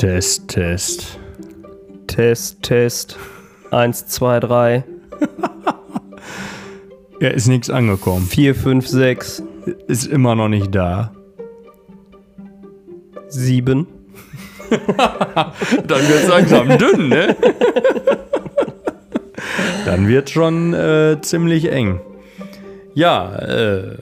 Test, Test. Test, Test. Eins, zwei, drei, Ja, ist nichts angekommen. vier, fünf, sechs, Ist immer noch nicht da. sieben. Dann wird's langsam dünn, ne? Dann wird schon äh, ziemlich eng. Ja, äh,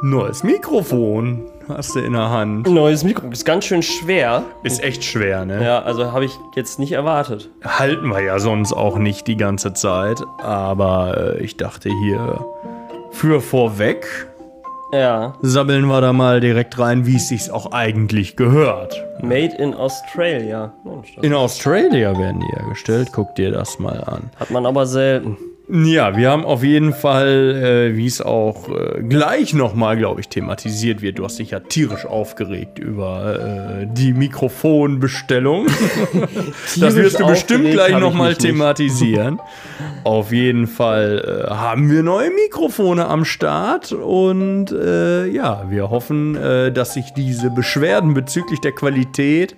neues Mikrofon hast du in der Hand. Neues Mikro. Ist ganz schön schwer. Ist echt schwer, ne? Ja, also habe ich jetzt nicht erwartet. Halten wir ja sonst auch nicht die ganze Zeit. Aber äh, ich dachte hier, für vorweg Ja. sabbeln wir da mal direkt rein, wie es sich auch eigentlich gehört. Made in Australia. Mensch, In Australia werden die hergestellt. Guck dir das mal an. hat man aber selten. Ja, wir haben auf jeden Fall, äh, wie es auch äh, gleich nochmal, glaube ich, thematisiert wird. Du hast dich ja tierisch aufgeregt über äh, die Mikrofonbestellung. das wirst du bestimmt gleich nochmal thematisieren. auf jeden Fall äh, haben wir neue Mikrofone am Start und äh, ja, wir hoffen, äh, dass sich diese Beschwerden bezüglich der Qualität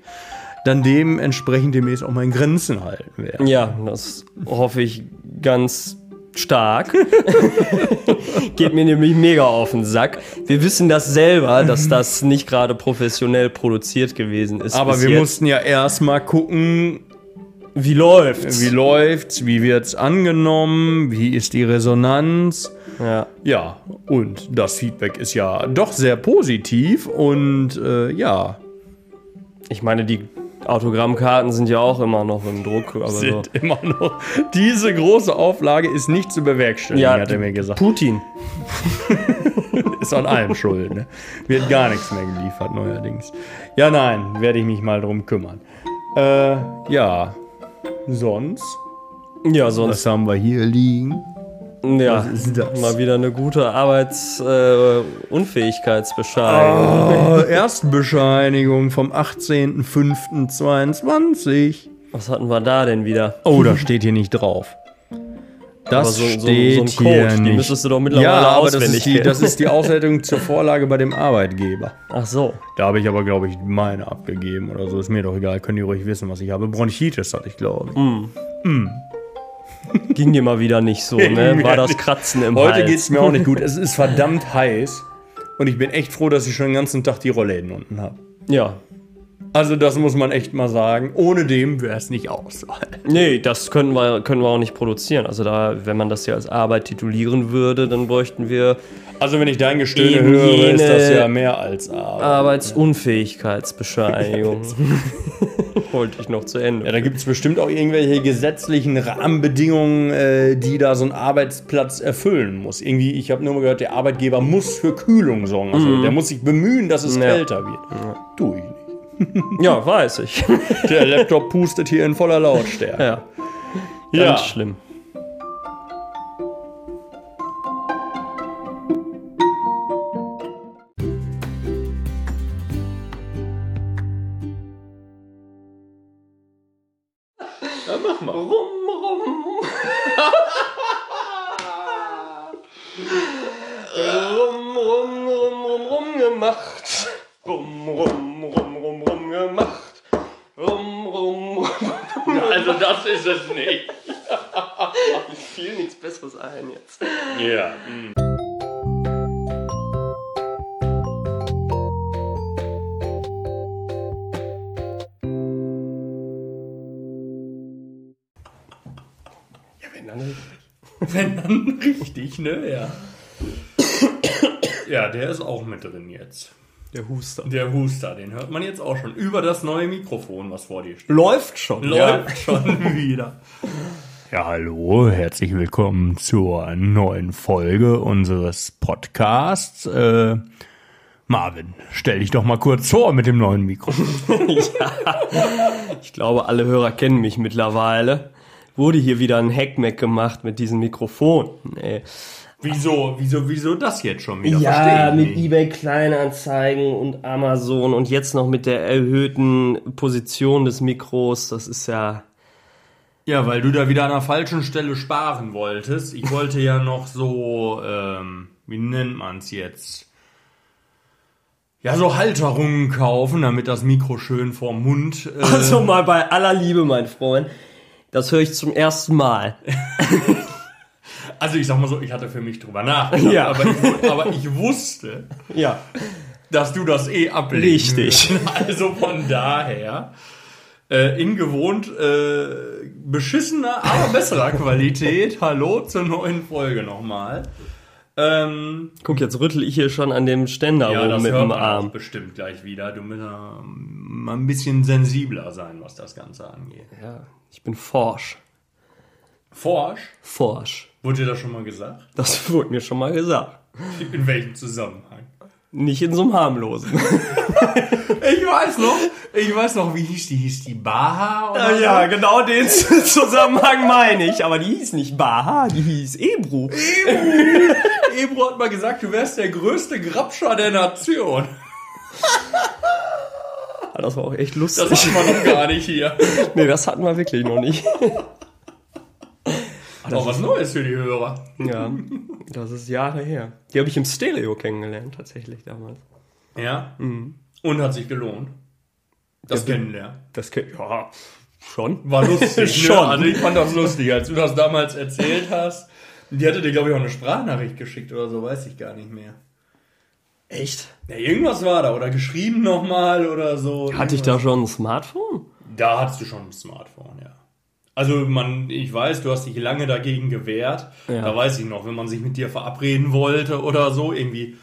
dann dementsprechend demnächst auch mal in Grenzen halten werden. Ja, das hoffe ich ganz stark. Geht mir nämlich mega auf den Sack. Wir wissen das selber, dass das nicht gerade professionell produziert gewesen ist. Aber wir jetzt. mussten ja erstmal gucken, Wie läuft's? wie läuft's, wie wird's angenommen, wie ist die Resonanz. ja. Ja, und das Feedback ist ja doch sehr positiv und äh, ja, Ich meine, die Autogrammkarten sind ja auch immer noch im Druck. Aber so. sind immer noch. Diese große Auflage ist nicht zu bewerkstelligen, Ja, hat er mir gesagt. Putin. Ist an allem schuld, ne? Wird gar nichts mehr geliefert neuerdings. Ja, nein, werde ich mich mal drum kümmern. Äh, ja. Sonst? Ja, Was sonst haben wir hier liegen? Ja, mal wieder eine gute Arbeitsunfähigkeitsbescheinigung. Äh. Oh, Erstbescheinigung vom 18.05.22. Was hatten wir da denn wieder? Oh, da steht hier nicht drauf. Das so, so, steht so ein hier nicht. die müsstest du doch mittlerweile ja, aber das ist, die, das ist die Auswertung zur Vorlage bei dem Arbeitgeber. Ach so. Da habe ich aber, glaube ich, meine abgegeben oder so. Ist mir doch egal. Können die ruhig wissen, was ich habe. Bronchitis hatte ich, glaube ich. Ging dir mal wieder nicht so, ne? War das Kratzen im Heute Hals. geht es mir auch nicht gut. Es ist verdammt heiß. Und ich bin echt froh, dass ich schon den ganzen Tag die Rollläden unten habe. Ja. Also das muss man echt mal sagen. Ohne dem wäre es nicht aus. Nee, das können wir, können wir auch nicht produzieren. Also da, wenn man das ja als Arbeit titulieren würde, dann bräuchten wir Also wenn ich dein Gestöhne höre, ist das ja mehr als Arbeit. Arbeitsunfähigkeitsbescheinigung. Wollte ich noch zu Ende. Ja, da gibt es bestimmt auch irgendwelche gesetzlichen Rahmenbedingungen, äh, die da so ein Arbeitsplatz erfüllen muss. Irgendwie, ich habe nur mal gehört, der Arbeitgeber muss für Kühlung sorgen. Also der muss sich bemühen, dass es Ja. kälter wird. Tu ich nicht. Ja, weiß ich. Der Laptop pustet hier in voller Lautstärke. ja, Ja. ganz schlimm. Ein jetzt. Ja. Ja, wenn dann. Wenn dann richtig, ne? Ja. Ja, der ist auch mit drin jetzt. Der Huster. Der Huster, den hört man jetzt auch schon über das neue Mikrofon, was vor dir steht. Läuft schon. Läuft schon wieder. Ja, hallo, herzlich willkommen zur neuen Folge unseres Podcasts. Äh, Marvin, stell dich doch mal kurz vor mit dem neuen Mikrofon. Ich glaube, alle Hörer kennen mich mittlerweile. Wurde hier wieder ein Hackmack gemacht mit diesem Mikrofon. Nee. Wieso, wieso, wieso das jetzt schon wieder? Ja, mit eBay Kleinanzeigen und Amazon und jetzt noch mit der erhöhten Position des Mikros. Das ist ja. Ja, weil du da wieder an der falschen Stelle sparen wolltest. Ich wollte ja noch so, ähm, wie nennt man's jetzt? ja, so Halterungen kaufen, damit das Mikro schön vorm Mund. Äh, Also mal bei aller Liebe, mein Freund. Das höre ich zum ersten Mal. also ich sag mal so, ich hatte für mich drüber nachgedacht, Ja. aber, ich, aber ich wusste, Ja. dass du das eh ablehnst. Richtig. Also von daher, äh, in gewohnt äh, beschissener, aber besserer Qualität. Hallo zur neuen Folge nochmal. Ähm, Guck, jetzt rüttel ich hier schon an dem Ständer ja, rum mit dem Arm. bestimmt gleich wieder. Du musst ähm, mal ein bisschen sensibler sein, was das Ganze angeht. Ja, ich bin forsch. Forsch, Forsch. wurde dir das schon mal gesagt? Das wurde mir schon mal gesagt. In welchem Zusammenhang? Nicht in so einem harmlosen. Ich weiß noch, ich weiß noch, wie hieß die? Hieß die Baha? Oder ja, genau den Zusammenhang meine ich. Aber die hieß nicht Baha, die hieß Ebru. Ebro hat mal gesagt, du wärst der größte Grabscher der Nation. Ah, Das war auch echt Das lustig. hatten wir noch gar nicht hier. nee, das hatten wir wirklich noch nicht. Auch was Neues für die Hörer. Ja, das ist Jahre her. Die habe ich im Stereo kennengelernt, tatsächlich damals. Ja. Und hat sich gelohnt. Das Ja, Kennenlernen. Das kennt, ja, schon. War lustig. Schon. Ne? Also ich fand das lustig, als du das damals erzählt hast. Die hatte dir, glaube ich, auch eine Sprachnachricht geschickt oder so, weiß ich gar nicht mehr. Echt? Ja, irgendwas war da. Oder geschrieben nochmal oder so. Hatte ich da schon ein Smartphone? Da hattest du schon ein Smartphone, ja. Also man, ich weiß, du hast dich lange dagegen gewehrt. Ja. Da weiß ich noch, wenn man sich mit dir verabreden wollte oder so, irgendwie.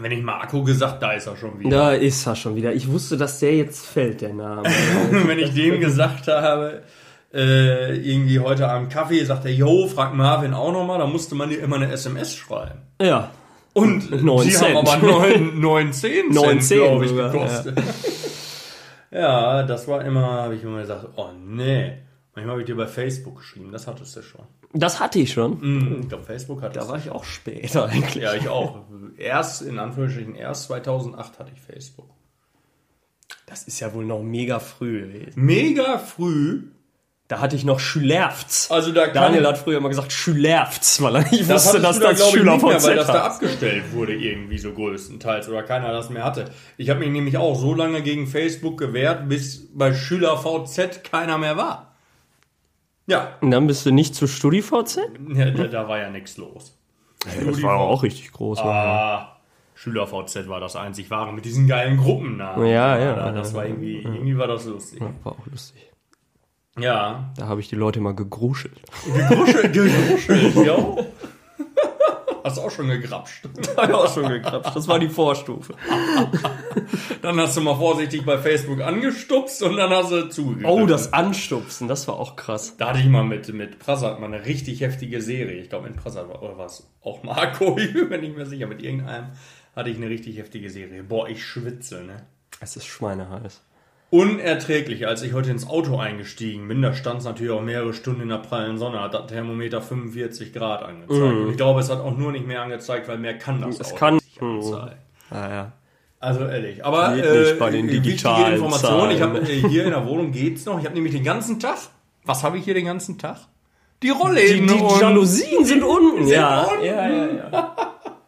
Wenn ich Marco gesagt, da ist er schon wieder. Da ist er schon wieder. Ich wusste, dass der jetzt fällt, der Name. wenn ich dem gesagt habe, äh, irgendwie heute Abend Kaffee, sagt er, yo, frag Marvin auch nochmal, da musste man dir immer eine SMS schreiben. ja. Und die haben aber 9, 9 10 Neun Cent, glaube ich, sogar, gekostet. Ja. das war immer, habe ich immer gesagt, oh nee. Manchmal habe ich dir bei Facebook geschrieben, das hattest du schon. Das hatte ich schon. Mhm, Ich glaube, Facebook hat Da das. war ich auch später eigentlich. Ja, ich auch. Erst, in Anführungsstrichen, erst 2008 hatte ich Facebook. Das ist ja wohl noch mega früh gewesen. Mega früh. Da hatte ich noch Schülerfts. Also da Daniel hat früher immer gesagt Schülerfts, weil er nicht wusste, dass das ich, Schüler nicht von mehr, weil das da abgestellt wurde irgendwie so größtenteils oder keiner das mehr hatte. Ich habe mich nämlich auch so lange gegen Facebook gewehrt, bis bei Schüler VZ keiner mehr war. Ja, Und dann bist du nicht zu StudiVZ? ja da, da war ja nichts los. Das war auch richtig groß. Ah, Schüler VZ war das einzig wahre mit diesen geilen Gruppennamen. Ja, ja. Das war irgendwie, irgendwie war das lustig. War auch lustig. Ja. Da habe ich die Leute immer gegruschelt. Gegruschelt, gegruschelt, ja. Hast du auch schon gegrapscht. Habe ich auch schon gekrapscht. Das war die Vorstufe. Dann hast du mal vorsichtig bei Facebook angestupst und dann hast du zugegriffen. Oh, das Anstupsen, das war auch krass. Da hatte ich mal mit, mit Prassat mal eine richtig heftige Serie. Ich glaube, mit Prassat war, oder was? Auch Marco, ich bin mir nicht mehr sicher. Mit irgendeinem hatte ich eine richtig heftige Serie. Boah, ich schwitze, ne? Es ist schweineheiß. Unerträglich, als ich heute ins Auto eingestiegen bin, da stand es natürlich auch mehrere Stunden in der prallen Sonne, hat das Thermometer 45 Grad angezeigt. Und ich glaube, es hat auch nur nicht mehr angezeigt, weil mehr kann das Mhm. Es Auto kann- nicht Mhm. anzeigen. Ah, ja. Also ehrlich. Aber Geht äh, nicht bei den wichtige digitalen Information. Ich habe äh, hier in der Wohnung geht's noch. Ich habe nämlich den ganzen Tag. Was habe ich hier den ganzen Tag? Die Die, Rollläden. die und- Jalousien sind unten. Sind ja. unten. ja, ja, ja.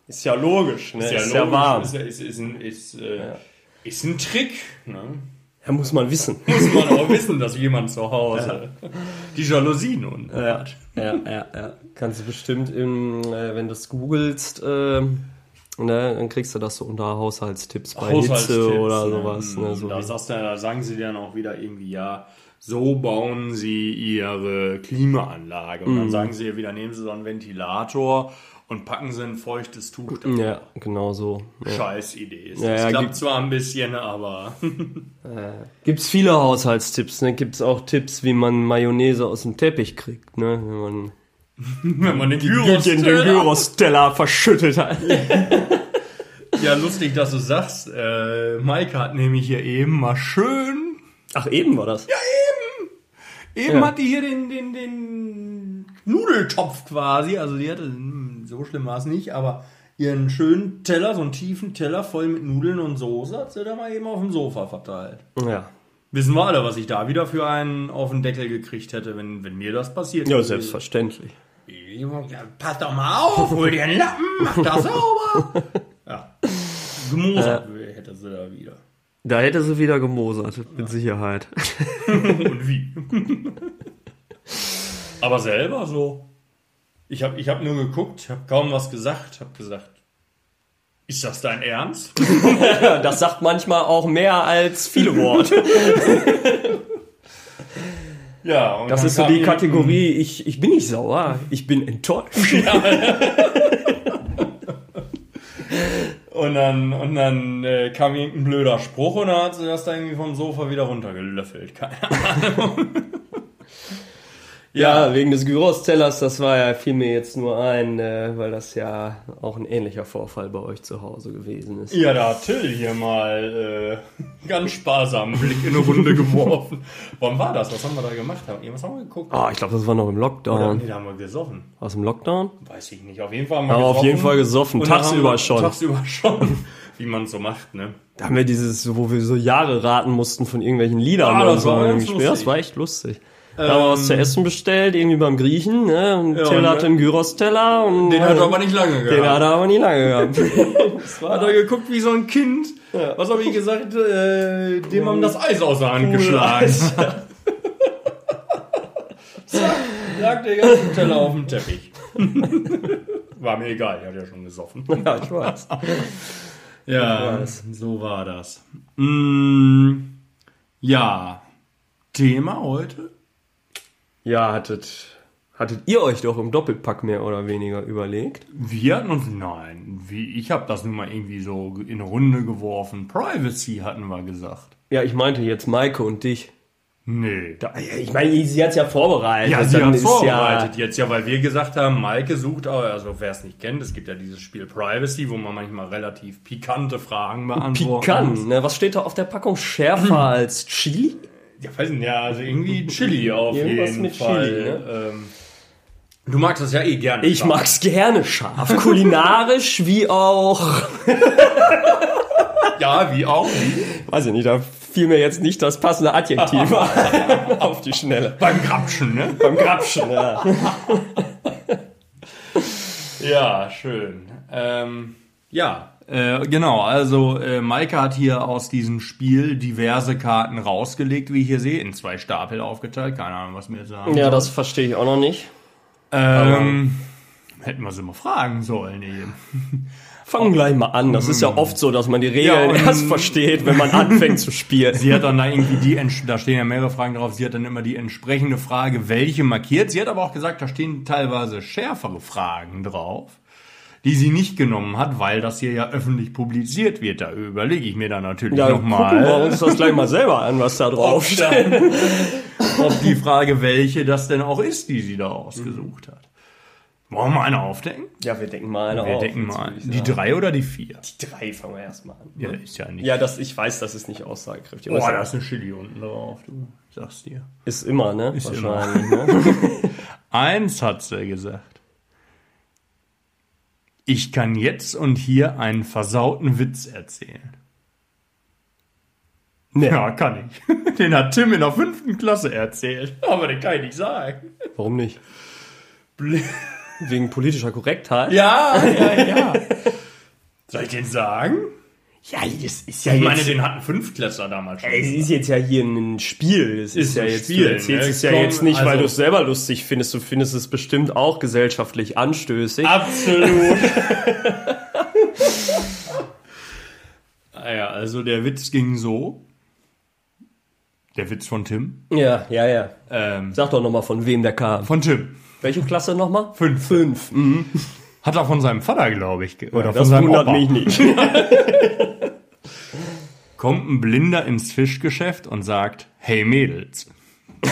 Ist ja logisch, ne? Ist ja, logisch, warm. Ist, ja- ist, ist, ein, ist, äh, ist ein Trick. Ne? Ja, muss man wissen. Muss man auch wissen, dass jemand zu Hause die Jalousien unten Ja, hat. ja, ja, ja. Kannst du bestimmt, im, äh, wenn du es googelst, ähm, ne, dann kriegst du das so unter Haushaltstipps bei Haushaltstipps, Hitze oder sowas. Ne, so da, sagst du, da sagen sie dann auch wieder irgendwie, ja, so bauen sie ihre Klimaanlage. Und dann Mhm. sagen sie ja wieder, nehmen sie so einen Ventilator und packen sie ein feuchtes Tuch da. ja, genau so. Ja. Scheiß Idee. Es Ja, ja, klappt gibt- zwar ein bisschen, aber Gibt's viele Haushaltstipps, ne? Gibt's auch Tipps, wie man Mayonnaise aus dem Teppich kriegt, ne? Wenn man wenn man den den Gyros Gyros-Teller verschüttet hat. Ja, lustig, dass du sagst. Äh, Maike hat nämlich hier eben mal schön. Ach, eben war das. Eben Ja. hat die hier den, den, den Nudeltopf quasi. Also die hatte, hm, so schlimm war es nicht, aber ihren schönen Teller, so einen tiefen Teller voll mit Nudeln und Soße, hat sie da mal eben auf dem Sofa verteilt. Ja. Wissen wir alle, was ich da wieder für einen auf den Deckel gekriegt hätte, wenn, wenn mir das passiert Ja, selbstverständlich. Ja, pass doch mal auf, hol dir einen Lappen, mach das sauber. Ja. Gemosert Da hätte sie wieder gemosert, mit Sicherheit. Und wie? Aber selber so. Ich habe ich hab nur geguckt, habe kaum was gesagt, habe gesagt, ist das dein Ernst? Das sagt manchmal auch mehr als viele Worte. Ja, und Das ist so die Kategorie, ich, ich bin nicht sauer, ich bin enttäuscht. Und dann, und dann äh, kam irgendein blöder Spruch und dann hat sie das da irgendwie vom Sofa wieder runtergelöffelt. Keine Ahnung. Ja, wegen des Gyros-Tellers, das war ja, fiel mir jetzt nur ein, äh, weil das ja auch ein ähnlicher Vorfall bei euch zu Hause gewesen ist. Ja, da hat Till hier mal äh, ganz sparsam einen Blick in eine Runde geworfen. Wann war das? Was haben wir da gemacht? Irgendwas haben wir geguckt? Ah, ich glaube, das war noch im Oder, Lockdown. nee, da haben wir gesoffen. Aus dem Lockdown? Weiß ich nicht. Auf jeden Fall haben wir Aber auf jeden Fall gesoffen. Und Tagsüber haben schon. Tagsüber schon. Wie man so macht, ne? Da haben wir dieses, wo wir so Jahre raten mussten von irgendwelchen Liedern. Ah, das so war. Das war echt lustig. Da haben wir was zu essen bestellt, irgendwie beim Griechen, ne? Und Ja, Till hatte einen Gyros-Teller und Den hat er aber nicht lange gehabt. den hat er aber nie lange gehabt. das war Hat er geguckt wie so ein Kind. Was habe ich gesagt? Äh, dem haben das Eis aus der Hand geschlagen. Zack, lag der ganze Teller auf dem Teppich. War mir egal, er hat ja schon gesoffen. ja, ich weiß. Ja, so war das. Mm, ja, Thema heute? Ja, hattet, hattet ihr euch doch im Doppelpack mehr oder weniger überlegt? Wir hatten uns, nein, wie, ich habe das nun mal irgendwie so in Runde geworfen. Privacy hatten wir gesagt. Ja, ich meinte jetzt Maike und dich. Nee. Da, ich meine, sie hat's ja vorbereitet. Ja, sie hat vorbereitet jetzt ja, weil wir gesagt haben, Maike sucht, also wer es nicht kennt, es gibt ja dieses Spiel Privacy, wo man manchmal relativ pikante Fragen Ja beantworten muss. pikant, ne? Was steht da auf der Packung? Schärfer als Chili? Ja, weiß nicht, ja, also irgendwie Chili auf Irgendwas jeden mit Fall. Chili, ne? ähm, du magst das ja eh gerne. Ich mag's gerne scharf. Kulinarisch wie auch. Ja, wie auch. Weiß ich nicht, da fiel mir jetzt nicht das passende Adjektiv auf die Schnelle. Beim Grapschen, ne? Beim Grapschen, ja. Ja, schön. Ähm, ja, äh, genau. Also äh, Maike hat hier aus diesem Spiel diverse Karten rausgelegt, wie ich hier sehe, in zwei Stapel aufgeteilt. Keine Ahnung, was mir jetzt sagen Ja, soll. das verstehe ich auch noch nicht. Ähm, hätten wir sie mal fragen sollen eben. Fangen gleich mal an. Das ist ja oft so, dass man die Regeln Ja, erst versteht, wenn man anfängt zu spielen. Sie hat dann da irgendwie die, da stehen ja mehrere Fragen drauf, sie hat dann immer die entsprechende Frage, welche markiert. Sie hat aber auch gesagt, da stehen teilweise schärfere Fragen drauf, die sie nicht genommen hat, weil das hier ja öffentlich publiziert wird. Da überlege ich mir dann natürlich Ja, gucken wir nochmal, uns das gleich mal selber an, was da drauf steht. ob die Frage, welche das denn auch ist, die sie da ausgesucht hat. Wollen wir eine aufdecken? Ja, wir denken mal eine Wir auf. denken jetzt mal. Die sagen. drei oder die vier? Die drei fangen wir erstmal an. Ja, ist ja nicht. Ja, das, ich weiß, das ist nicht aussagekräftig. Boah, da ist eine Chili unten drauf, du sagst dir. ist immer, ne? Ist Wahrscheinlich, ne? Eins hat sie gesagt. Ich kann jetzt und hier einen versauten Witz erzählen. Nee. Ja, kann ich. Den hat Tim in der fünften Klasse erzählt. Aber den kann ich nicht sagen. Warum nicht? Bl- Wegen politischer Korrektheit? Ja, ja, ja. Soll ich den sagen? Ja, das ist ja Ich meine, den hatten Fünftklässler damals schon. Es ist jetzt ja hier ein Spiel. Es ist, Ist ja jetzt, Spiel, du erzählst ne? es ja Komm, jetzt nicht, weil also- du es selber lustig findest. Du findest es bestimmt auch gesellschaftlich anstößig. Absolut. ah ja, also der Witz ging so. Der Witz von Tim. Ja, ja, ja. Ähm, Sag doch nochmal, von wem der kam. von Tim. Welche Klasse nochmal? Fünf. Fünf. Mhm. Hat er von seinem Vater, glaube ich. Oder von Das seinem wundert Opa. mich nicht. Kommt ein Blinder ins Fischgeschäft und sagt, hey Mädels.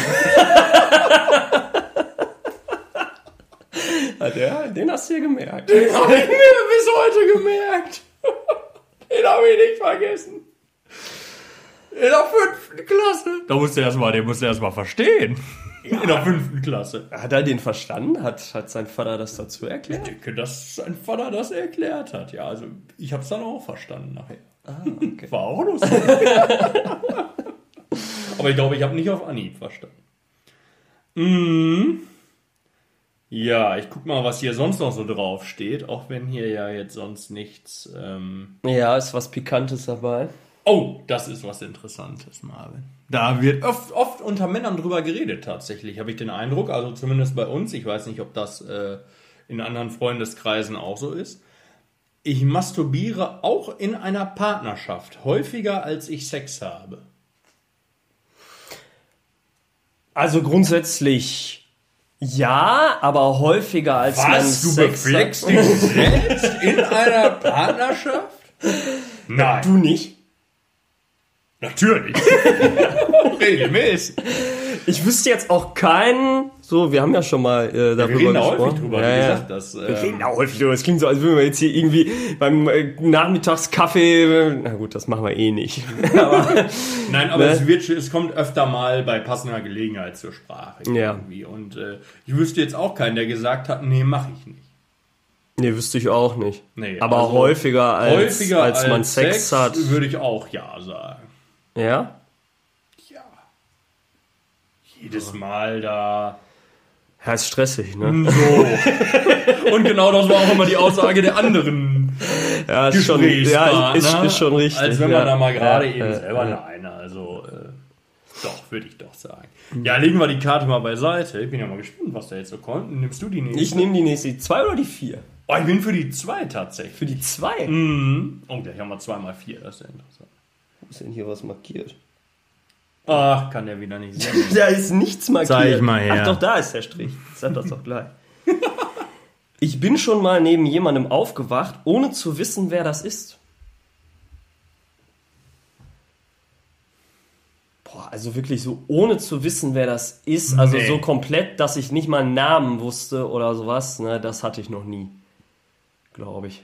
Ja, der, den hast du dir gemerkt. Den habe ich mir bis heute gemerkt. Den habe ich nicht vergessen. In der fünften Klasse. Da musste er erst mal, den musste er erst mal verstehen. In der fünften Klasse. Hat er den verstanden? Hat, hat sein Vater das dazu erklärt? Ich denke, dass sein Vater das erklärt hat. Ja, also ich habe es dann auch verstanden nachher. Ah, okay. War auch lustig. Aber ich glaube, ich habe nicht auf Anhieb verstanden. Mhm. Ja, ich guck mal, was hier sonst noch so drauf steht, auch wenn hier ja jetzt sonst nichts. Ähm, Ja, ist was Pikantes dabei. Oh, das ist was Interessantes, Marvin. Da wird oft, oft unter Männern drüber geredet, tatsächlich, habe ich den Eindruck. Also zumindest bei uns. Ich weiß nicht, ob das äh, in anderen Freundeskreisen auch so ist. Ich masturbiere auch in einer Partnerschaft häufiger, als ich Sex habe. Also grundsätzlich ja, aber häufiger als man Was? Du Sex befleckst hat. dich selbst in einer Partnerschaft? Nein. Du nicht? Natürlich. Regelmäßig. Ich wüsste jetzt auch keinen. So, wir haben ja schon mal äh, darüber Wir reden da gesprochen. häufig drüber, ja, wie ja. gesagt. Das, Wir ähm, reden da häufig drüber. Es klingt so, als würden wir jetzt hier irgendwie beim äh, Nachmittagskaffee. äh, Na gut, das machen wir eh nicht. Nein, aber Ne? es, wird, es kommt öfter mal bei passender Gelegenheit zur Sprache. Ja. Irgendwie. Und äh, ich wüsste jetzt auch keinen, der gesagt hat, nee, mache ich nicht. nee, wüsste ich auch nicht. Nee, aber also häufiger als, Häufiger als man Sex, hat. würde ich auch ja sagen. Ja? Ja. Jedes Mal da. Ja, ist stressig, ne? So. Und genau das war auch immer die Aussage der anderen Ja, ist schon, ja, ist, ist schon richtig. Als wenn ja. man da mal gerade ja, eben ja, selber ja. Nein, also äh, doch, würde ich doch sagen. Ja, legen wir die Karte mal beiseite. Ich bin ja mal gespannt, was da jetzt so kommt. Nimmst du die nächste? Ich nehme die nächste, die zwei oder die vier? oh, ich bin für die zwei tatsächlich. Für die zwei? Mhm. Oh, gleich haben wir zweimal vier, das ist ja interessant. Ist denn hier was markiert? Ach, kann der wieder nicht sehen. Da ist nichts markiert. Zeig mal her. Ach doch, da ist der Strich. Sag das doch gleich. Ich bin schon mal neben jemandem aufgewacht, ohne zu wissen, wer das ist. Boah, also wirklich so ohne zu wissen, wer das ist. Also Nee. so komplett, dass ich nicht mal einen Namen wusste oder sowas. Ne, das hatte ich noch nie. Glaube ich.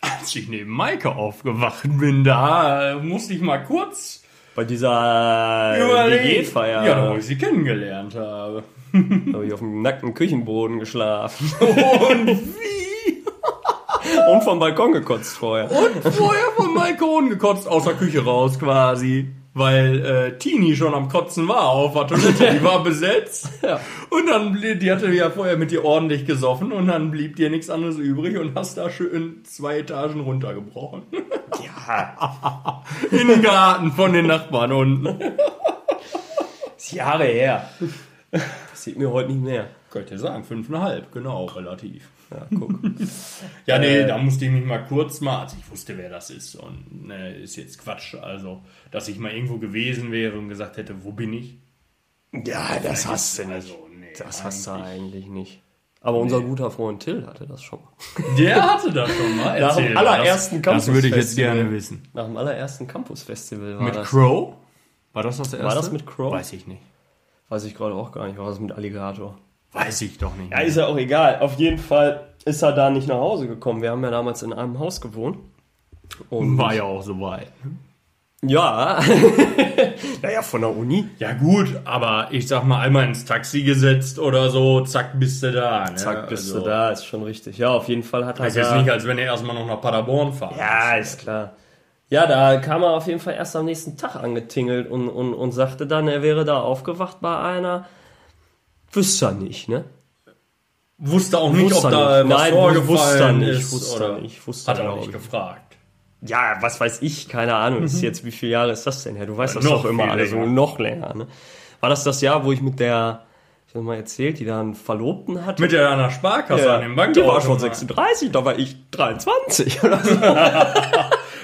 Als ich neben Maike aufgewacht bin, da äh, musste ich mal kurz Bei dieser überlegen. WG-Feier Ja, wo ich sie kennengelernt habe. habe ich auf dem nackten Küchenboden geschlafen. Und wie? Und vom Balkon gekotzt vorher. Und vorher vom Balkon gekotzt aus der Küche raus quasi. Weil äh, Tini schon am Kotzen war auf der Toilette, die war besetzt. Ja. Und dann, die hatte ja vorher mit dir ordentlich gesoffen und dann blieb dir nichts anderes übrig und hast da schön zwei Etagen runtergebrochen. Ja, In den Garten von den Nachbarn unten. ist Jahre her. Passiert mir heute nicht mehr. Könnte sagen, fünfeinhalb, genau, relativ. Ja, guck. Ja, nee, Äh. da musste ich mich mal kurz mal, also ich wusste, wer das ist und ne, ist jetzt Quatsch. Also, dass ich mal irgendwo gewesen wäre und gesagt hätte, wo bin ich? Ja, das hast du nicht. Also, nee, Das hast du eigentlich- nicht. Aber unser guter Freund Till hatte das schon mal. Der hatte das schon mal. Nach dem allerersten das, das würde ich jetzt gerne wissen. Nach dem allerersten Campus-Festival war Mit das. Crow? War das das erste? War das mit Crow? Weiß ich nicht. Weiß ich gerade auch gar nicht. War das mit Alligator? Weiß ich doch nicht. Ja, ist ja auch egal. Auf jeden Fall ist er da nicht nach Hause gekommen. Wir haben ja damals in einem Haus gewohnt. Und War ja auch so weit. ja. naja, von der Uni. Ja gut, aber ich sag mal, einmal ins Taxi gesetzt oder so, zack, bist du da. Ne? Zack, bist Also, du da, ist schon richtig. Ja, auf jeden Fall hat er Das ist jetzt nicht, als wenn er erstmal noch nach Paderborn fahren Ja, ist klar. Ja, da kam er auf jeden Fall erst am nächsten Tag angetingelt und, und, und sagte dann, er wäre da aufgewacht bei einer. Wüsste er nicht, ne? Wusste auch nicht, Wusste ob da nicht. was Nein, vorgefallen wusste er nicht, ist. wusste er oder nicht, wusste hat er, auch nicht ich. gefragt. Ja, was weiß ich, keine Ahnung. Ist jetzt, wie viele Jahre ist das denn her? Du weißt das noch doch immer alles so noch länger, ne? War das das Jahr, wo ich mit der, ich hab mal erzählt, die da einen Verlobten hatte? Mit der an der Sparkasse ja, an dem die Bankautomat. war schon 36, da war ich 23 oder so.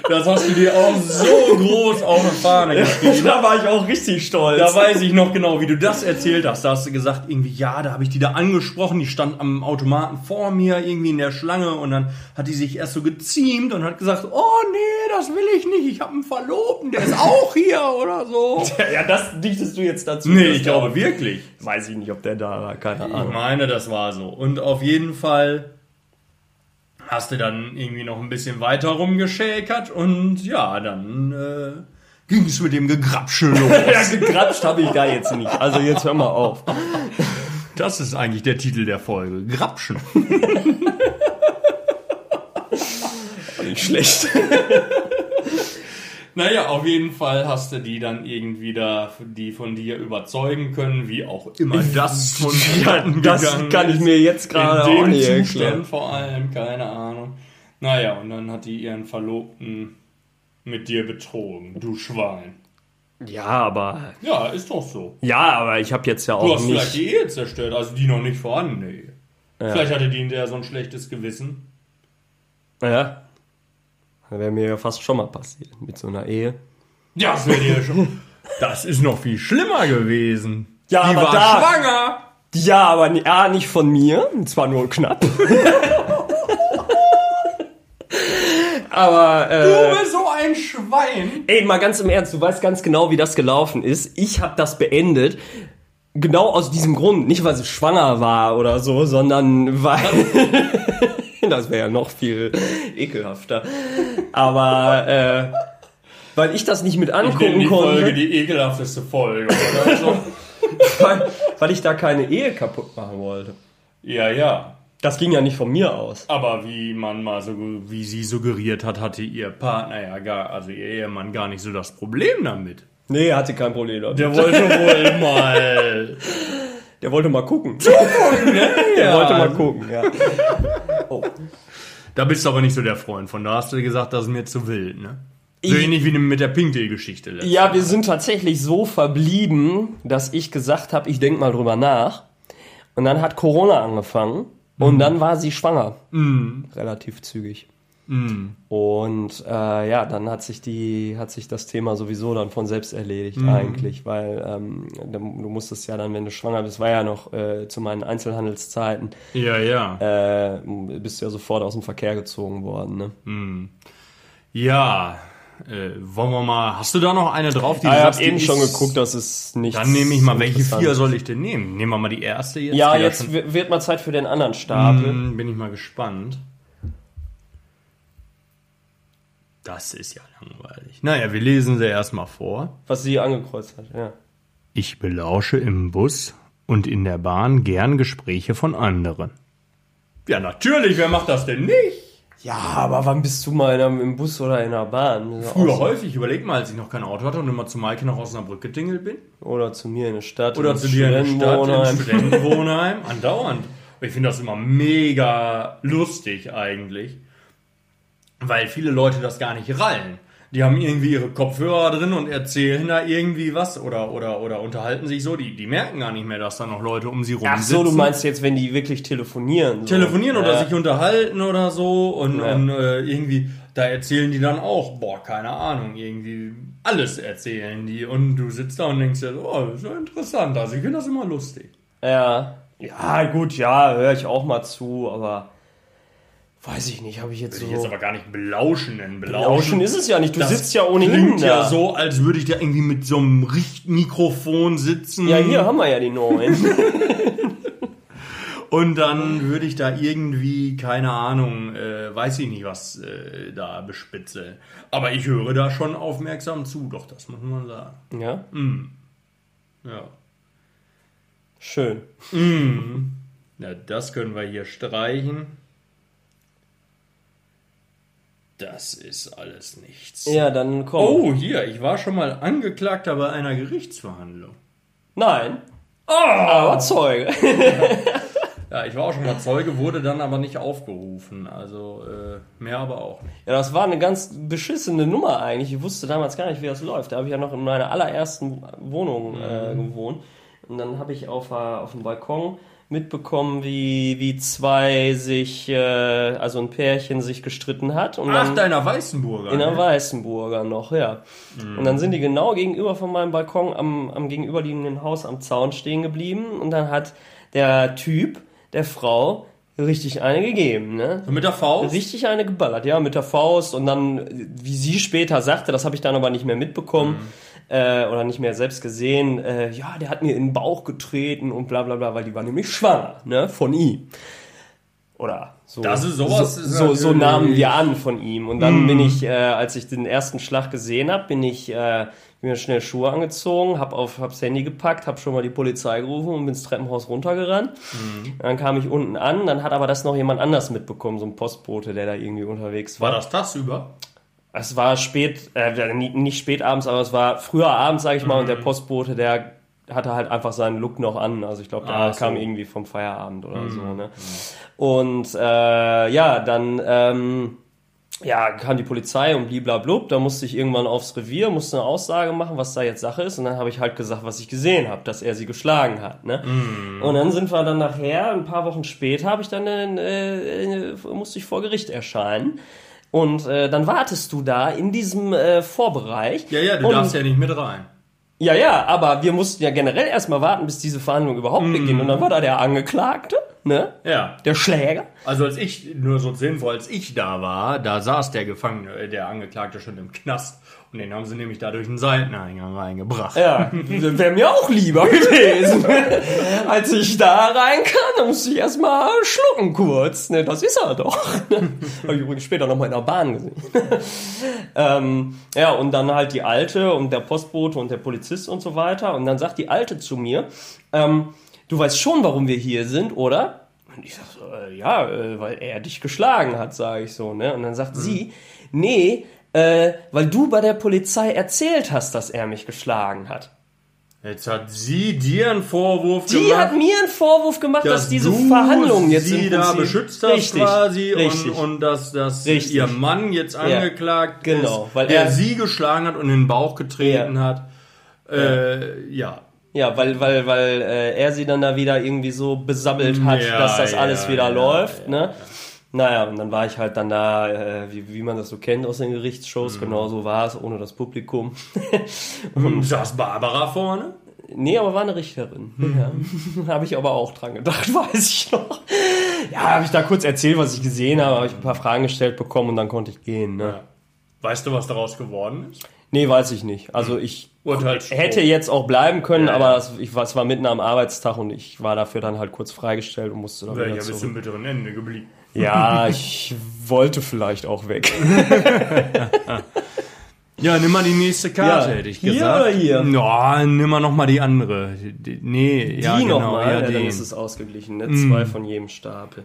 Das hast du dir auch so groß auf die Fahne geschrieben. da war ich auch richtig stolz. Da weiß ich noch genau, wie du das erzählt hast. Da hast du gesagt, irgendwie, ja, da habe ich die da angesprochen, die stand am Automaten vor mir, irgendwie in der Schlange und dann hat die sich erst so geziemt und hat gesagt, oh nee, das will ich nicht, ich habe einen Verlobten, der ist auch hier oder so. ja, das dichtest du jetzt dazu. Nee, ich glaube wirklich. Weiß ich nicht, ob der da war, keine Ich Ahnung. meine, das war so. Und auf jeden Fall hast du dann irgendwie noch ein bisschen weiter rumgeschäkert und ja, dann äh, ging es mit dem Gegrapsche los. Ja, gegrapscht habe ich da jetzt nicht. Also jetzt hör mal auf. Das ist eigentlich der Titel der Folge. Grapschen. Nicht schlecht. Naja, auf jeden Fall hast du die dann irgendwie da, die von dir überzeugen können, wie auch immer das von Ja, das kann ich mir jetzt gerade auch In nicht dem erklären. Zustand vor allem, keine Ahnung. Naja, und dann hat die ihren Verlobten mit dir betrogen, du Schwein. Ja, aber. Ja, ist doch so. Ja, aber ich habe jetzt ja Du auch hast vielleicht nicht. die Ehe zerstört, also die noch nicht vorhandene Ehe. Vielleicht hatte die in der so ein schlechtes Gewissen. Ja. Das wäre mir ja fast schon mal passiert mit so einer Ehe. Ja, das wäre dir schon. Das ist noch viel schlimmer gewesen. Ja, die aber war da- schwanger. Ja, aber ni- A, nicht von mir. Zwar nur knapp. aber, Du äh, bist so ein Schwein. ey, mal ganz im Ernst, du weißt ganz genau, wie das gelaufen ist. Ich habe das beendet. Genau aus diesem Grund. Nicht, weil sie schwanger war oder so, sondern weil. das wäre ja noch viel ekelhafter. Aber, äh, weil ich das nicht mit angucken die konnte. Folge die ekelhafteste Folge. Oder? Also, weil, weil ich da keine Ehe kaputt machen wollte. ja, ja. Das ging ja nicht von mir aus. Aber wie man mal so, wie sie suggeriert hat, hatte ihr Partner ja gar, also ihr Ehemann gar nicht so das Problem damit. Nee, er hatte kein Problem damit. Der wollte wohl mal. Der wollte mal gucken. Der wollte mal gucken, ja. Da bist du aber nicht so der Freund von. Da hast du gesagt, das ist mir zu wild, ne? So Ich- ähnlich wie mit der Pinkel-Geschichte. letztes Ja, wir sind tatsächlich so verblieben, dass ich gesagt habe, ich denk mal drüber nach. Und dann hat Corona angefangen und dann war sie schwanger. Relativ zügig. Und äh, ja, dann hat sich die, hat sich das Thema sowieso dann von selbst erledigt eigentlich, weil ähm, du musstest ja dann, wenn du schwanger bist, war ja noch äh, zu meinen Einzelhandelszeiten, Ja, ja. äh, bist du ja sofort aus dem Verkehr gezogen worden. Ne? Ja. Äh, wollen wir mal. Hast du da noch eine drauf? Die Ja, du ich habe eben schon geguckt, dass es nicht. Dann nehme ich mal, welche vier soll ich denn nehmen? Nehmen wir mal die erste jetzt. Ja, jetzt wird mal Zeit für den anderen Stapel. Hm, bin ich mal gespannt. Das ist ja langweilig. Naja, wir lesen sie erstmal vor. Was sie angekreuzt hat, ja. Ich belausche im Bus und in der Bahn gern Gespräche von anderen. Ja, natürlich, wer macht das denn nicht? Ja, aber wann bist du mal in einem, im Bus oder in der Bahn? Früher so. häufig, überleg mal, als ich noch kein Auto hatte und immer zu Maike nach Osnabrück getingelt bin. Oder zu mir in der Stadt. Oder zu dir in der Stadt, im Studentenwohnheim. Andauernd. Ich finde das immer mega lustig eigentlich. Weil viele Leute das gar nicht rallen. Die haben irgendwie ihre Kopfhörer drin und erzählen da irgendwie was oder, oder, oder unterhalten sich so. Die, die merken gar nicht mehr, dass da noch Leute um sie rum Ach so, sitzen. du meinst jetzt, wenn die wirklich telefonieren. So. telefonieren oder ja. sich unterhalten oder so und, Ja. und äh, irgendwie, da erzählen die dann auch, boah, keine Ahnung, irgendwie alles erzählen die und du sitzt da und denkst dir, so, oh, das ist ja interessant, also ich finde das immer lustig. Ja. Ja, gut, ja, höre ich auch mal zu, aber weiß ich nicht, habe ich jetzt Würde so. ich jetzt aber gar nicht belauschen nennen. Lauschen ist es ja nicht, du das sitzt ja ohnehin klingt da. ja so, als würde ich da irgendwie mit so einem Richtmikrofon sitzen. Ja, hier haben wir ja die neuen. Und dann würde ich da irgendwie, keine Ahnung, äh, weiß ich nicht, was äh, da bespitzeln. Aber ich höre da schon aufmerksam zu, doch, das muss man sagen. ja, Ja. schön. Na, das können wir hier streichen. Das ist alles nichts. Ja, dann komm. Oh, hier, ich war schon mal Angeklagter bei einer Gerichtsverhandlung. Nein. Oh! Aber Zeuge. Ja, ich war auch schon mal Zeuge, wurde dann aber nicht aufgerufen. Also äh, mehr aber auch nicht. Ja, das war eine ganz beschissene Nummer eigentlich. Ich wusste damals gar nicht, wie das läuft. Da habe ich ja noch in meiner allerersten Wohnung äh, gewohnt. Und dann habe ich auf, äh, auf dem Balkon mitbekommen, wie, wie zwei sich, äh, also ein Pärchen sich gestritten hat. Und Ach, dann deiner Weißenburger. in der ne? Weißenburger noch, ja. Und dann sind die genau gegenüber von meinem Balkon am, am gegenüberliegenden Haus am Zaun stehen geblieben. Und dann hat der Typ der Frau richtig eine gegeben, ne? Mit der Faust? Richtig eine geballert, ja, mit der Faust und dann, wie sie später sagte, das habe ich dann aber nicht mehr mitbekommen äh, oder nicht mehr selbst gesehen, äh, ja, der hat mir in den Bauch getreten und bla bla bla, weil die war nämlich schwanger, ne, von ihm. Oder so. Das ist sowas So, so, so nahmen wir an von ihm. Und dann bin ich, äh, als ich den ersten Schlag gesehen habe, bin ich äh, mir schnell Schuhe angezogen, hab auf hab's Handy gepackt, hab schon mal die Polizei gerufen und bin ins Treppenhaus runtergerannt. Dann kam ich unten an, dann hat aber das noch jemand anders mitbekommen, so ein Postbote, der da irgendwie unterwegs war. War das tagsüber? Es war spät, äh, nicht spät abends, aber es war früher abends, sage ich mal, und der Postbote, der hatte halt einfach seinen Look noch an. Also ich glaube, der Ah, so. kam irgendwie vom Feierabend oder so. Ne? Und äh, ja, dann ähm, ja, kam die Polizei und bliblablub, da musste ich irgendwann aufs Revier, musste eine Aussage machen, was da jetzt Sache ist und dann habe ich halt gesagt, was ich gesehen habe, dass er sie geschlagen hat. Ne? Und dann sind wir dann nachher, ein paar Wochen später, habe ich dann äh, musste ich vor Gericht erscheinen. Und äh, dann wartest du da in diesem äh, Vorbereich. Ja, ja, du darfst ja nicht mit rein. Ja, ja, aber wir mussten ja generell erstmal warten, bis diese Verhandlung überhaupt beginnt. Und dann war da der Angeklagte, ne? Ja. Der Schläger. Also als ich, nur so sinnvoll, als ich da war, da saß der Gefangene, äh, der Angeklagte schon im Knast. Und den haben sie nämlich da durch den Seiteneingang reingebracht. Ja, wäre mir auch lieber gewesen. Als ich da reinkam, da musste ich erstmal schlucken kurz. Ne, das ist er doch. Habe ich übrigens später noch mal in der Bahn gesehen. ähm, ja, und dann halt die Alte und der Postbote und der Polizist und so weiter. Und dann sagt die Alte zu mir, ähm, du weißt schon, warum wir hier sind, oder? Und ich sag so, äh, ja, äh, weil er dich geschlagen hat, sage ich so. Ne? Und dann sagt sie, nee, äh, weil du bei der Polizei erzählt hast, dass er mich geschlagen hat. Jetzt hat sie dir einen Vorwurf Die gemacht. hat mir einen Vorwurf gemacht, dass, dass diese Verhandlungen jetzt sie im da beschützt hast richtig, quasi richtig. und, und dass, dass Richtig. ihr Mann jetzt angeklagt genau, ist, weil der er- sie geschlagen hat und in den Bauch getreten Ja. hat. Äh, ja. ja, weil weil weil äh, er sie dann da wieder irgendwie so besabbelt hat, Ja, dass das alles ja, wieder ja, läuft, ja, ne? Naja, und dann war ich halt dann da, äh, wie, wie man das so kennt aus den Mhm. Gerichtsshows, genau so war es, ohne das Publikum. Und saß Barbara vorne? Nee, aber war eine Richterin. Ja. habe ich aber auch dran gedacht, weiß ich noch. Ja, habe ich da kurz erzählt, was ich gesehen habe, habe ich ein paar Fragen gestellt bekommen und dann konnte ich gehen. Ne? Weißt du, was daraus geworden ist? Nee, weiß ich nicht. Also ich Urteilsspruch. hätte jetzt auch bleiben können, Ja, aber ja. das, ich, es war mitten am Arbeitstag und ich war dafür dann halt kurz freigestellt und musste dann Wäre wieder ja bis zum bitteren Ende geblieben. Ja, ich wollte vielleicht auch weg. Ja, nimm mal die nächste Karte, Ja. hätte ich Hier gesagt. oder hier? Ja, nimm mal noch mal die andere. Die, die, nee, ja, Die genau. nochmal, ja, ja, dann ist es ausgeglichen. Ne? Zwei von jedem Stapel.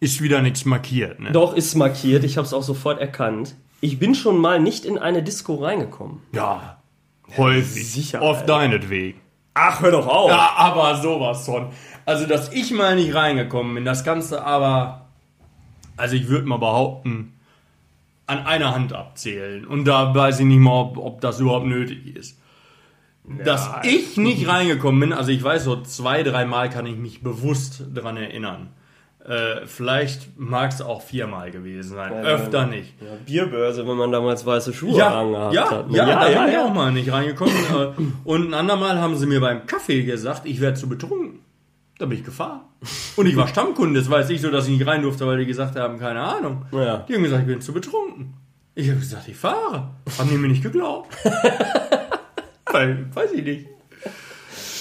Ist wieder nichts markiert, ne? Doch, ist markiert. Ich habe es auch sofort erkannt. Ich bin schon mal nicht in eine Disco reingekommen. Ja, häufig. sicher, Auf deinetwegen. Ach, hör doch auf. Ja, aber sowas von. Also, dass ich mal nicht reingekommen bin, das Ganze aber, also ich würde mal behaupten, an einer Hand abzählen. Und da weiß ich nicht mal, ob, ob das überhaupt nötig ist. Dass ich nicht reingekommen bin, also ich weiß, so zwei, dreimal kann ich mich bewusst dran erinnern. Äh, vielleicht mag es auch viermal gewesen sein, öfter nicht. Ja, Bierbörse, wenn man damals weiße Schuhe Ja, angehabt ja, hat. ne? ja, da ja, bin ich ja. auch mal nicht reingekommen. Äh, Und ein andermal haben sie mir beim Kaffee gesagt, ich werde zu betrunken. Da bin ich gefahren. Und ich war Stammkunde, das weiß ich so, dass ich nicht rein durfte, weil die gesagt haben, keine Ahnung. Ja. Die haben gesagt, ich bin zu betrunken. Ich habe gesagt, ich fahre. Haben die mir nicht geglaubt. weil, weiß ich nicht.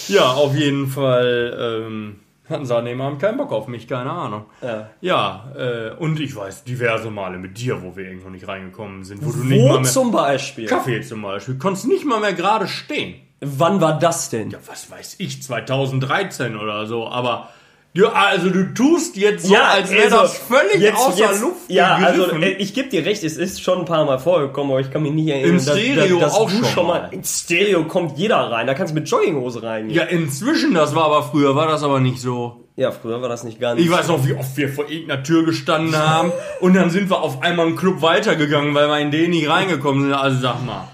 Ja, auf jeden Fall ähm, sie an dem Abend keinen Bock auf mich, keine Ahnung. Ja. Ja, äh, und ich weiß diverse Male mit dir, wo wir irgendwo nicht reingekommen sind, wo du nicht Wo mal mehr... zum Beispiel? Kaffee zum Beispiel. Konntest nicht mal mehr gerade stehen. Wann war das denn? Ja, was weiß ich, 2013 oder so. Aber ja, also du tust jetzt so, als wäre also, das völlig jetzt- außer jetzt- Luft Ja, also gegriffen. äh, ich gebe dir recht, es ist schon ein paar Mal vorgekommen, aber ich kann mich nicht erinnern, Im dass, Stereo dass, dass auch du schon mal. In Stereo kommt jeder rein, da kannst du mit Jogginghose rein. ja, inzwischen, das war aber früher, war das aber nicht so. ja, früher war das nicht ganz. Ich weiß noch, wie oft wir vor irgendeiner Tür gestanden haben und dann sind wir auf einmal einen Club weitergegangen, weil wir in den nicht reingekommen sind. Also sag mal.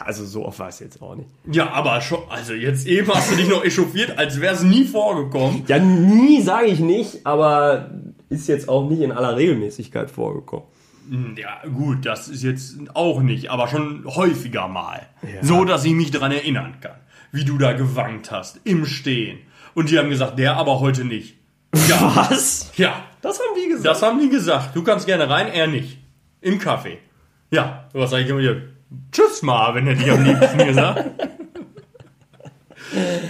Ja, also so oft war es jetzt auch nicht. Ja, aber schon, also jetzt eben hast du dich noch echauffiert, als wäre es nie vorgekommen. Ja, nie sage ich nicht, aber ist jetzt auch nicht in aller Regelmäßigkeit vorgekommen. Ja, gut, das ist jetzt auch nicht, aber schon häufiger mal. So, dass ich mich daran erinnern kann, wie du da gewankt hast, im Stehen. Und die haben gesagt, der aber heute nicht. Ja, Was? ja, Das haben die gesagt. das haben die gesagt. Du kannst gerne rein, er nicht. Im Kaffee. Ja, was sag ich immer hier? Tschüss, Marvin, hätte ich am liebsten gesagt.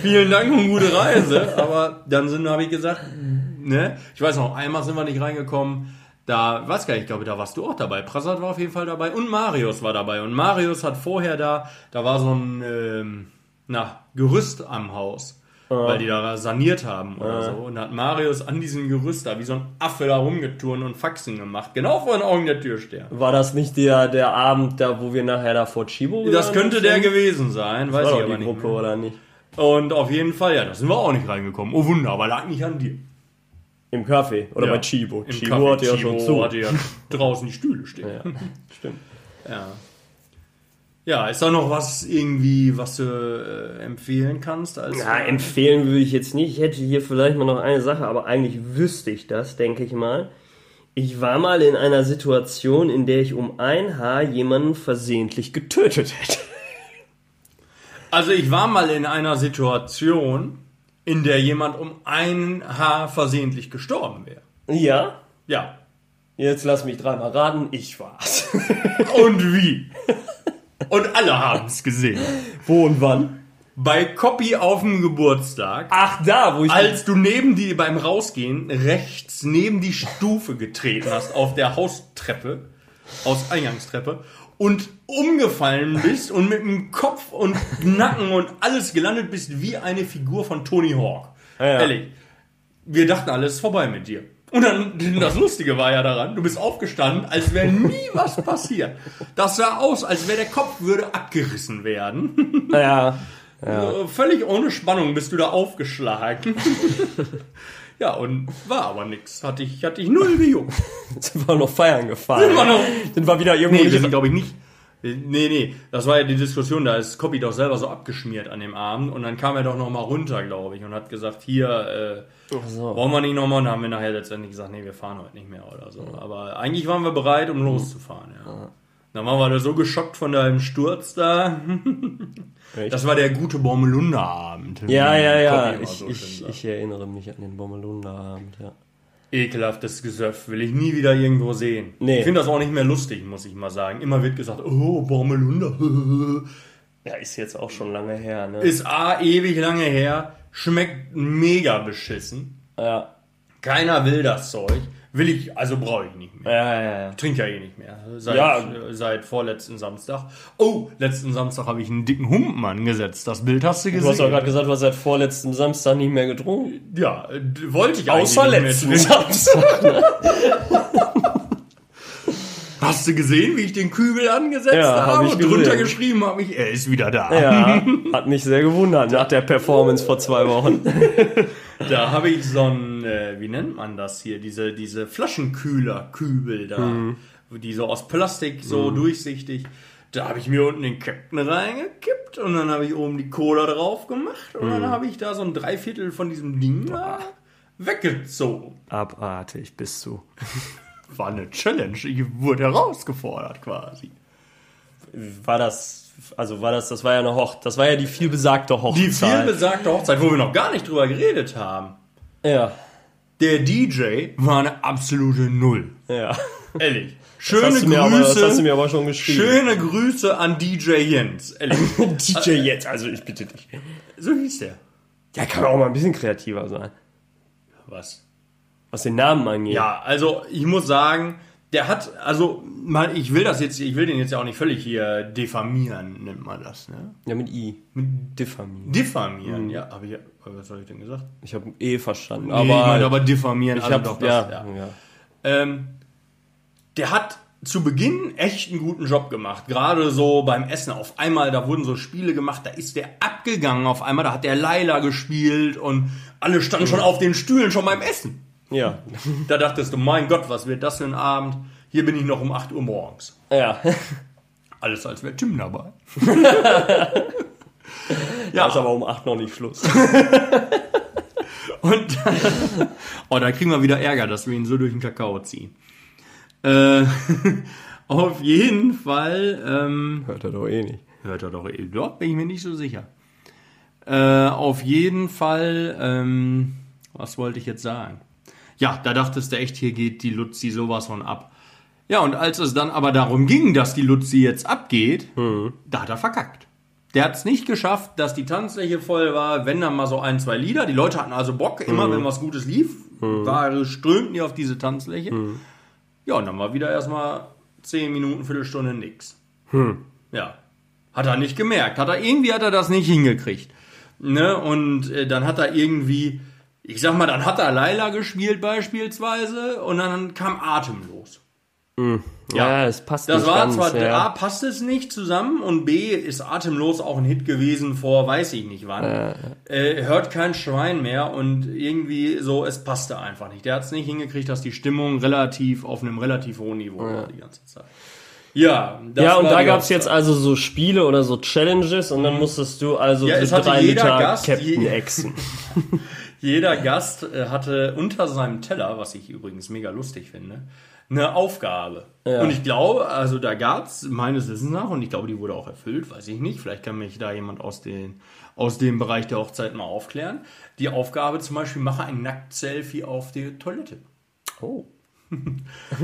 Vielen Dank und gute Reise. Aber dann sind, habe ich gesagt, ne? Ich weiß noch, einmal sind wir nicht reingekommen. Da, weiß gar nicht, ich glaube, da warst du auch dabei. Prasad war auf jeden Fall dabei und Marius war dabei. Und Marius hat vorher da, da war so ein, ähm, na, Gerüst am Haus. Weil die da saniert haben oder so. Und hat Marius an diesem Gerüst da wie so ein Affe da rumgeturnt und Faxen gemacht. Genau vor den Augen der Türsteher. War das nicht der, der Abend, da, wo wir nachher da vor Chibo Das gegangen könnte sind? der gewesen sein, weiß war ich aber die nicht. Gruppe, mehr. oder nicht? Und auf jeden Fall, ja, da sind wir auch nicht reingekommen. Oh Wunder, aber lag nicht an dir. Im Café oder Ja, bei Chibo. Im Chibo Café. hatte ja schon zu. hatte ja draußen die Stühle stehen. Ja, stimmt. Ja. Ja, ist da noch was irgendwie, was du äh, empfehlen kannst? Als Ja, empfehlen würde ich jetzt nicht. Ich hätte hier vielleicht mal noch eine Sache, aber eigentlich wüsste ich das, denke ich mal. Ich war mal in einer Situation, in der ich um ein Haar jemanden versehentlich getötet hätte. also ich war mal in einer Situation, in der jemand um ein Haar versehentlich gestorben wäre. Ja? Ja. Jetzt lass mich dreimal raten, ich war's. Und wie? Und alle haben es gesehen. Wo und wann? Bei Copy auf dem Geburtstag, Ach, da, wo ich. als du neben die beim Rausgehen rechts neben die Stufe getreten hast auf der Haustreppe, aus Eingangstreppe und umgefallen bist und mit dem Kopf und Nacken und alles gelandet bist wie eine Figur von Tony Hawk. Ja, ja. Ehrlich. Wir dachten, alles ist vorbei mit dir. Und dann, das Lustige war ja daran, du bist aufgestanden, als wäre nie was passiert. Das sah aus, als wäre der Kopf würde abgerissen werden. Ja. Äh, Völlig ohne Spannung bist du da aufgeschlagen. ja, und war aber nix. Hatte ich, hatte ich null gejuckt. Sind wir noch feiern gefahren. Sind wir noch- Sind wir wieder irgendwo. Nee, wir sind, glaube ich, nicht. Nee, nee, das war ja die Diskussion, da ist Copy doch selber so abgeschmiert an dem Abend und dann kam er doch noch mal runter, glaube ich, und hat gesagt, hier, äh, so. wollen wir nicht noch mal? Und dann haben wir nachher letztendlich gesagt, nee, wir fahren heute nicht mehr oder so. Aber eigentlich waren wir bereit, um loszufahren, ja. Dann waren wir da so geschockt von deinem Sturz da. Das war der gute Bommelunder-Abend. ja, ja, ja. Immer Ich, so ich, ich erinnere mich an den Bommelunder-Abend, ja. Ekelhaftes Gesöff will ich nie wieder irgendwo sehen. Nee. Ich finde das auch nicht mehr lustig, muss ich mal sagen. Immer wird gesagt, oh, Bommelunder. Ja, ist jetzt auch schon lange her, ne? Ist A, ewig lange her, schmeckt mega beschissen. ja. Keiner will das Zeug. Will ich, also brauche ich nicht mehr. Ja, ja, ja. Trink ja eh nicht mehr. Seit, Ja. seit vorletzten Samstag. Oh, letzten Samstag habe ich einen dicken Humpen angesetzt. Das Bild hast du gesehen. Du hast doch gerade gesagt, du hast seit vorletzten Samstag nicht mehr getrunken. ja, äh, wollte ich Außer eigentlich letzten nicht mehr trinken. Samstag. Hast du gesehen, wie ich den Kübel angesetzt Ja, hab habe ich und drunter gesehen. geschrieben habe ich, er ist wieder da. Ja, hat mich sehr gewundert nach der Performance vor zwei Wochen. Da habe ich so ein, äh, wie nennt man das hier, diese, diese Flaschenkühler-Kübel da, Mhm. die so aus Plastik, so durchsichtig. Da habe ich mir unten den Captain reingekippt und dann habe ich oben die Cola drauf gemacht und Mhm. dann habe ich da so ein Dreiviertel von diesem Ding da weggezogen. Abartig bist du. War eine Challenge, ich wurde herausgefordert quasi. War das, also war das, das war ja eine Hoch, das war ja die vielbesagte Hochzeit. Die vielbesagte Hochzeit, wo wir noch gar nicht drüber geredet haben. Ja, Der DJ war eine absolute Null. ja. Ehrlich. Das Schöne du mir aber, das hast du Grüße. mir aber schon geschrieben. Schöne Grüße an DJ Jens. Ehrlich. DJ jetzt, also ich bitte dich. So hieß der. Ja, kann auch mal ein bisschen kreativer sein. Was? Was den Namen angeht. Ja, also ich muss sagen, der hat, also mal, ich will das jetzt, ich will den jetzt ja auch nicht völlig hier diffamieren, nennt man das, ne? Ja, mit I. Mit Diffamieren. Diffamieren, ja. Aber ich, was habe ich denn gesagt? Ich habe eh verstanden. Nee, aber ich meine aber diffamieren. ich also habe doch das, ja, ja. ja. Ähm, der hat zu Beginn echt einen guten Job gemacht. Gerade so beim Essen. Auf einmal, da wurden so Spiele gemacht, da ist der abgegangen auf einmal. Da hat der Laila gespielt und alle standen schon auf den Stühlen schon beim Essen. Ja. Da dachtest du, mein Gott, was wird das für ein Abend? Hier bin ich noch um 8 Uhr morgens. Ja. Alles als wäre Tim dabei. ja. Ist aber um 8 noch nicht Schluss. Und oh, da kriegen wir wieder Ärger, dass wir ihn so durch den Kakao ziehen. Äh, auf jeden Fall. Ähm, Hört er doch eh nicht. Hört er doch, eh- dort bin ich mir nicht so sicher. Äh, auf jeden Fall, ähm, was wollte ich jetzt sagen? Ja, da dachtest du echt, hier geht die Luzi sowas von ab. Ja, und als es dann aber darum ging, dass die Luzi jetzt abgeht, da hat er verkackt. Der hat es nicht geschafft, dass die Tanzfläche voll war, wenn dann mal so ein, zwei Lieder. Die Leute hatten also Bock, immer wenn was Gutes lief, war, strömten die auf diese Tanzfläche. Ja, und dann war wieder erstmal zehn Minuten, Viertelstunde nix. Ja. Hat er nicht gemerkt. Hat er irgendwie hat er das nicht hingekriegt. Ne? Und äh, dann hat er irgendwie, ich sag mal, dann hat er Laila gespielt beispielsweise und dann kam atemlos. Ja, es passt Das nicht war ganz, zwar, ja. A, passt es nicht zusammen und B, ist atemlos auch ein Hit gewesen vor weiß ich nicht wann. Äh, hört kein Schwein mehr und irgendwie so, es passte einfach nicht. Der hat es nicht hingekriegt, dass die Stimmung relativ auf einem relativ hohen Niveau war die ganze Zeit. Ja, das Ja, und da gab's Hauptsache. jetzt also so Spiele oder so Challenges und dann musstest du also Ja, es so drei Liter Gast Captain Exen. Jeder Gast äh, hatte unter seinem Teller, was ich übrigens mega lustig finde, eine Aufgabe. Ja. Und ich glaube, also da gab's meines Wissens nach, und ich glaube, die wurde auch erfüllt, weiß ich nicht, vielleicht kann mich da jemand aus, den, aus dem Bereich der Hochzeit mal aufklären. Die Aufgabe zum Beispiel, mache ein Nackt-Selfie auf der Toilette. Oh.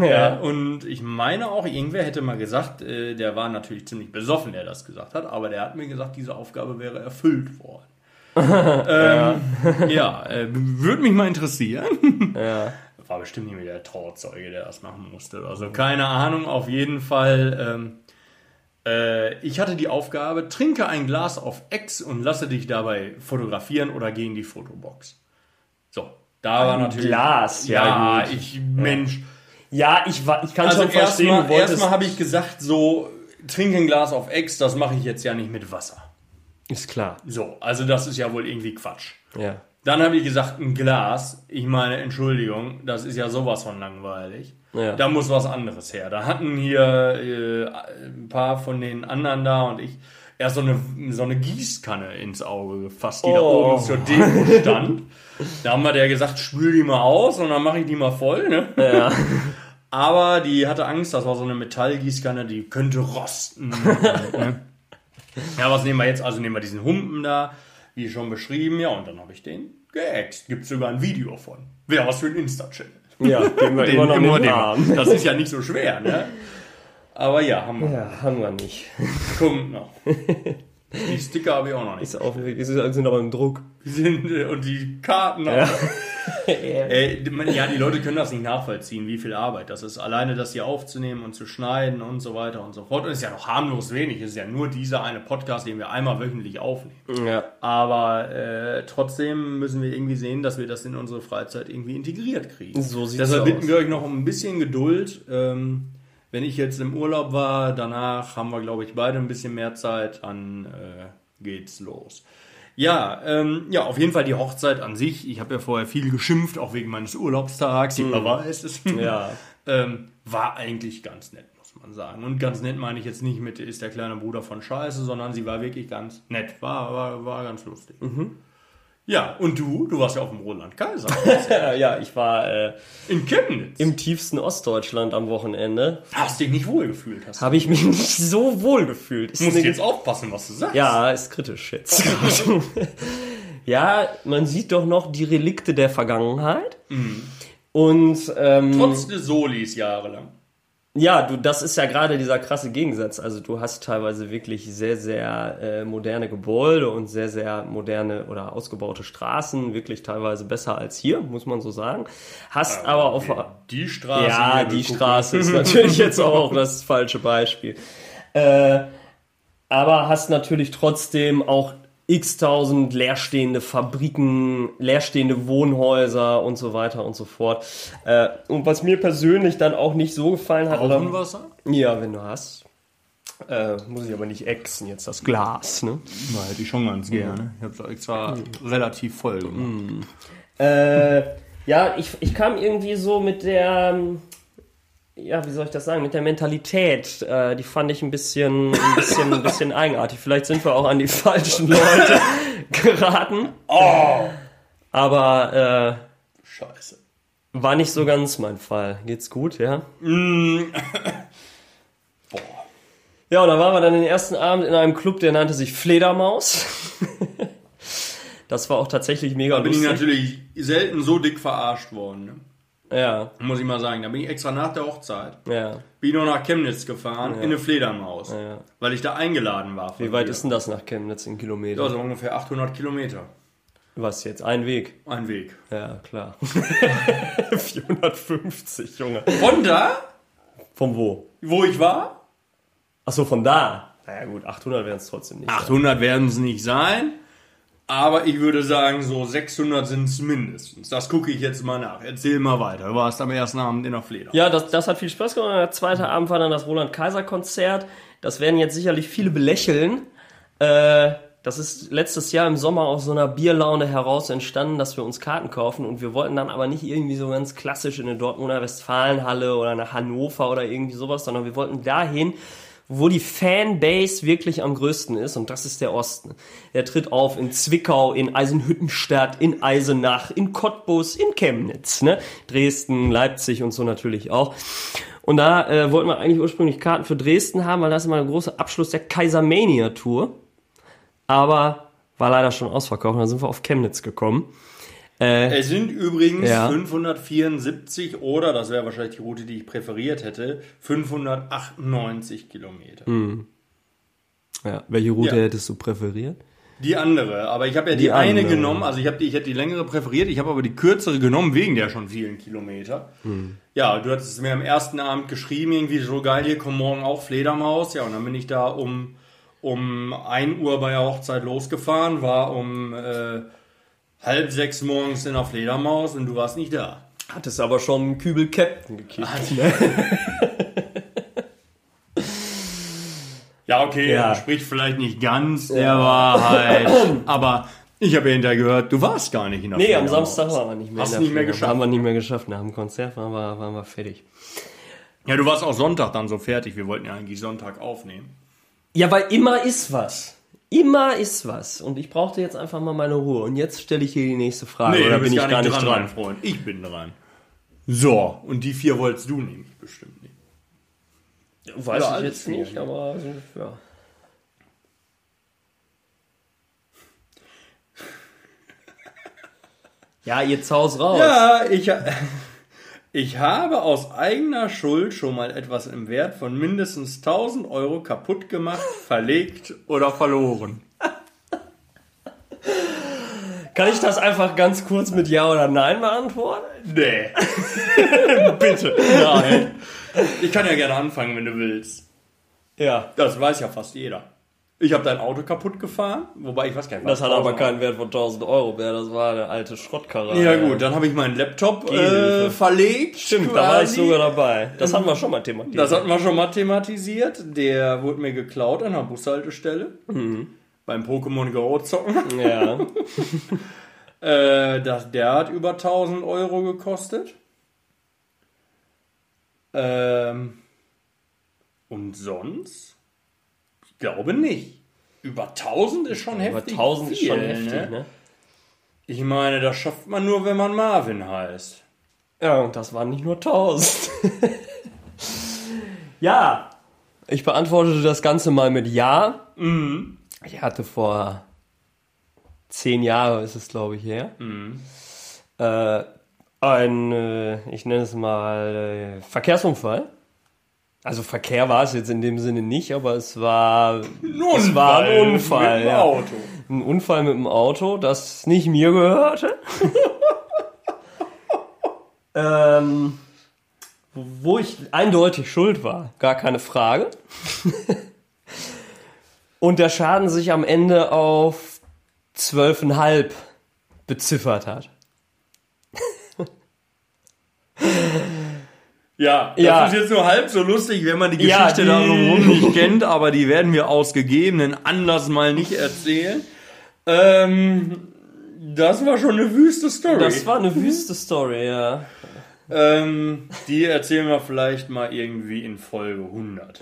Ja, und ich meine auch, irgendwer hätte mal gesagt, äh, der war natürlich ziemlich besoffen, der das gesagt hat, aber der hat mir gesagt, diese Aufgabe wäre erfüllt worden. Ähm, ja, äh, würde mich mal interessieren. Ja. War bestimmt nicht mehr der Trauzeuge, der das machen musste. Also keine Ahnung, auf jeden Fall. Ähm, äh, ich hatte die Aufgabe, trinke ein Glas auf Ex und lasse dich dabei fotografieren oder geh in die Fotobox. So, da war natürlich. Glas, ja, ja, gut. ich, Mensch. Ja, ich, wa- ich kann Also schon verstehen, du erstmal erstmal habe ich gesagt, so, trinke ein Glas auf Ex, das mache ich jetzt ja nicht mit Wasser. Ist klar. So, also das ist ja wohl irgendwie Quatsch. Ja. Dann habe ich gesagt, ein Glas. Ich meine, Entschuldigung, das ist ja sowas von langweilig. Ja. Da muss was anderes her. Da hatten hier äh, ein paar von den anderen da und ich erst so eine, so eine Gießkanne ins Auge gefasst, die da Oh. oben zur Deko stand. Da haben wir der gesagt, spül die mal aus und dann mache ich die mal voll. Ne? Ja. Aber die hatte Angst, das war so eine Metallgießkanne, die könnte rosten. ne? Ja, was nehmen wir jetzt? Also nehmen wir diesen Humpen da, wie schon beschrieben, ja, und dann habe ich den geäxt. Gibt sogar ein Video von. Wäre was für ein Insta-Channel. Ja, geben wir Den immer noch immer den- Arm. Das ist ja nicht so schwer, ne? Aber ja, haben wir. Ja, haben wir nicht. Kommt noch. Die Sticker habe ich auch noch nicht. Ist auf dem Weg, ist- sind aber im Druck. Äh, und die Karten auch. Die- man- ja, die Leute können das nicht nachvollziehen, wie viel Arbeit das ist. Alleine das hier aufzunehmen und zu schneiden und so weiter und so fort. Und es ist ja noch harmlos wenig. Es ist ja nur dieser eine Podcast, den wir einmal wöchentlich aufnehmen. Ja. Aber äh, trotzdem müssen wir irgendwie sehen, dass wir das in unsere Freizeit irgendwie integriert kriegen. So sieht's Deshalb aus. bitten wir euch noch um ein bisschen Geduld. Ähm, wenn ich jetzt im Urlaub war, danach haben wir, glaube ich, beide ein bisschen mehr Zeit, dann äh, geht's los. Ja, ähm, ja, auf jeden Fall die Hochzeit an sich. Ich habe ja vorher viel geschimpft, auch wegen meines Urlaubstags. Jeder weiß es. Ja. ähm, war eigentlich ganz nett, muss man sagen. Und ganz nett meine ich jetzt nicht mit, ist der kleine Bruder von Scheiße, sondern sie war wirklich ganz nett. War, war, war ganz lustig. Ja, und du? Du warst ja auf dem Roland Kaiser. Ja, ja, ich war äh, In Chemnitz. im tiefsten Ostdeutschland am Wochenende. Hast dich nicht wohl gefühlt, hast. Habe ich mich nicht so wohl gefühlt. Ist musst jetzt aufpassen, was du sagst. Ja, ist kritisch jetzt. ja, man sieht doch noch die Relikte der Vergangenheit. Und ähm, Trotz des Solis jahrelang. Ja, du, das ist ja gerade dieser krasse Gegensatz. Also du hast teilweise wirklich sehr, sehr äh, moderne Gebäude und sehr, sehr moderne oder ausgebaute Straßen, wirklich teilweise besser als hier, muss man so sagen. Hast aber auf Die Straße. ja, die gucken. Straße ist natürlich jetzt auch das falsche Beispiel. Äh, aber hast natürlich trotzdem auch x-tausend leerstehende Fabriken, leerstehende Wohnhäuser und so weiter und so fort. Äh, und was mir persönlich dann auch nicht so gefallen hat, Augenwasser? ja, wenn du hast, äh, muss ich aber nicht exen, jetzt das Glas, ne? Na, hätte ich schon ganz gerne. Ich habe es extra relativ voll gemacht. Äh, ja, ich, ich kam irgendwie so mit der, ähm, ja, wie soll ich das sagen, mit der Mentalität, äh, die fand ich ein bisschen, ein bisschen, ein bisschen eigenartig. Vielleicht sind wir auch an die falschen Leute geraten. Oh! Aber Scheiße. äh, war nicht so ganz mein Fall. Geht's gut, ja? Boah. Ja, und da waren wir dann den ersten Abend in einem Club, der nannte sich Fledermaus. das war auch tatsächlich mega Da bin ich lustig. natürlich selten so dick verarscht worden. Ne? Ja, Muss ich mal sagen. Da bin ich extra nach der Hochzeit. ja. Bin ich noch nach Chemnitz gefahren, in eine Fledermaus. Ja. Weil ich da eingeladen war. Wie weit dir. ist denn das nach Chemnitz in Kilometer? Ja, so ungefähr 800 Kilometer. Was jetzt? Ein Weg. Ein Weg. Ja, klar. 450, Junge. Von da, Von wo? wo ich war, Achso, von da. Naja gut, 800 wären es trotzdem nicht. 800 werden es nicht sein. Aber ich würde sagen, so 600 sind es mindestens. Das gucke ich jetzt mal nach. Erzähl mal weiter. Du warst am ersten Abend in der Fleder. Ja, das, das hat viel Spaß gemacht. Der zweite Abend war dann das Roland-Kaiser-Konzert. Das werden jetzt sicherlich viele belächeln. Äh, das ist letztes Jahr im Sommer aus so einer Bierlaune heraus entstanden, dass wir uns Karten kaufen und wir wollten dann aber nicht irgendwie so ganz klassisch in eine Dortmunder Westfalenhalle oder nach Hannover oder irgendwie sowas, sondern wir wollten dahin, wo die Fanbase wirklich am größten ist, und das ist der Osten. Er tritt auf in Zwickau, in Eisenhüttenstadt, in Eisenach, in Cottbus, in Chemnitz, ne? Dresden, Leipzig und so natürlich auch. Und da äh, wollten wir eigentlich ursprünglich Karten für Dresden haben, weil das ist immer der große Abschluss der Kaisermania Tour. Aber war leider schon ausverkauft und dann sind wir auf Chemnitz gekommen. Äh, es sind übrigens Ja. 574 oder, das wäre wahrscheinlich die Route, die ich präferiert hätte, 598 Kilometer. ja, welche Route Ja. hättest du präferiert? Die andere, aber ich habe ja die, Die eine andere. genommen, also ich habe die, ich hätte die längere präferiert, ich habe aber die kürzere genommen wegen der schon vielen Kilometer. Hm. Ja, du hattest mir am ersten Abend geschrieben, irgendwie so geil, hier kommt morgen auch Fledermaus. Ja, und dann bin ich da um, um 1 Uhr bei der Hochzeit losgefahren, war um äh, halb sechs morgens in der Fledermaus und du warst nicht da. Hattest aber schon einen Kübel Captain gekippt. Ja, okay, Ja. spricht vielleicht nicht ganz der Wahrheit, aber ich habe ja hinterher gehört, du warst gar nicht in der Nee, am Fledermaus. Samstag waren wir nicht mehr. Hast in du der nicht mehr geschafft? Haben wir nicht mehr geschafft. Nach dem Konzert waren wir, waren wir fertig. Ja, du warst auch Sonntag dann so fertig. Wir wollten ja eigentlich Sonntag aufnehmen. Ja, weil immer ist was. Immer ist was. Und ich brauchte jetzt einfach mal meine Ruhe. Und jetzt stelle ich hier die nächste Frage. Oder bin ich gar nicht dran? mein Freund. Ich bin dran. So, und die vier wolltest du nämlich bestimmt nicht. Weiß Ja, ich jetzt nicht, ja. aber so, ja. Ja, jetzt haus raus. Ja, ich, ich habe aus eigener Schuld schon mal etwas im Wert von mindestens 1000 Euro kaputt gemacht, verlegt oder verloren. Kann ich das einfach ganz kurz mit Ja oder Nein beantworten? Nee. Bitte. Nein. Ich kann ja gerne anfangen, wenn du willst. Ja. Das weiß ja fast jeder. Ich habe dein Auto kaputt gefahren, wobei ich weiß gar nicht, Das hat aber 1000 keinen Wert von 1000 Euro mehr. Das war eine alte Schrottkarre. Ja gut, dann habe ich meinen Laptop äh, verlegt. Stimmt, da war ich quasi. sogar dabei. Das hatten wir schon mal thematisiert. Das hatten wir schon mal thematisiert. Der wurde mir geklaut an der Bushaltestelle. Beim Pokémon Go zocken. ja. Äh, das, der hat über 1000 Euro gekostet. Ähm, und sonst? Glaube nicht. Über 1000 ist schon Über heftig. 1000 ist schon viel, heftig, ne? Ich meine, das schafft man nur, wenn man Marvin heißt. Ja, und das waren nicht nur 1000. ja. Ich beantwortete das Ganze mal mit Ja. Ich hatte vor zehn Jahren, ist es glaube ich her, äh, ein, äh, ich nenne es mal, äh, Verkehrsunfall. Also Verkehr war es jetzt in dem Sinne nicht, aber es war, es war ein Unfall. mit dem ja. Auto. Ein Unfall mit dem Auto, das nicht mir gehörte. ähm, wo ich eindeutig schuld war, gar keine Frage. Und der Schaden sich am Ende auf 12,5 beziffert hat. Ja, das Ja. ist jetzt nur halb so lustig, wenn man die Ja, Geschichte die- darum nicht kennt, aber die werden wir aus gegebenen Anlass mal nicht erzählen. Ähm, das war schon eine wüste Story. Das war eine wüste Story, ja. ähm, die erzählen wir vielleicht mal irgendwie in Folge 100.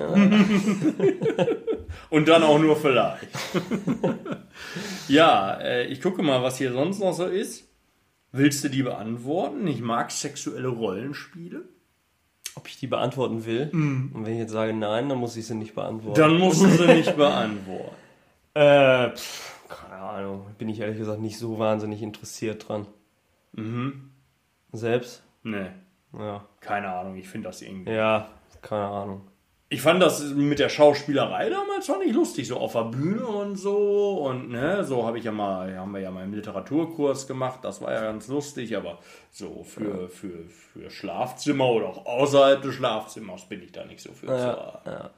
Und dann auch nur vielleicht. ja, äh, ich gucke mal, was hier sonst noch so ist. Willst du die beantworten? Ich mag sexuelle Rollenspiele. Ob ich die beantworten will? Und wenn ich jetzt sage nein, dann muss ich sie nicht beantworten. Dann musst du sie nicht beantworten. Äh, pff, keine Ahnung. Bin ich ehrlich gesagt nicht so wahnsinnig interessiert dran. Mhm. Selbst? Nee, Ja. keine Ahnung, ich finde das irgendwie. Ja, keine Ahnung. Ich fand das mit der Schauspielerei damals fand ich lustig, so auf der Bühne und so. Und ne, so habe ich ja mal, haben wir ja mal im Literaturkurs gemacht, das war ja ganz lustig, aber so für, für, für Schlafzimmer oder auch außerhalb des Schlafzimmers bin ich da nicht so für Ja, haben.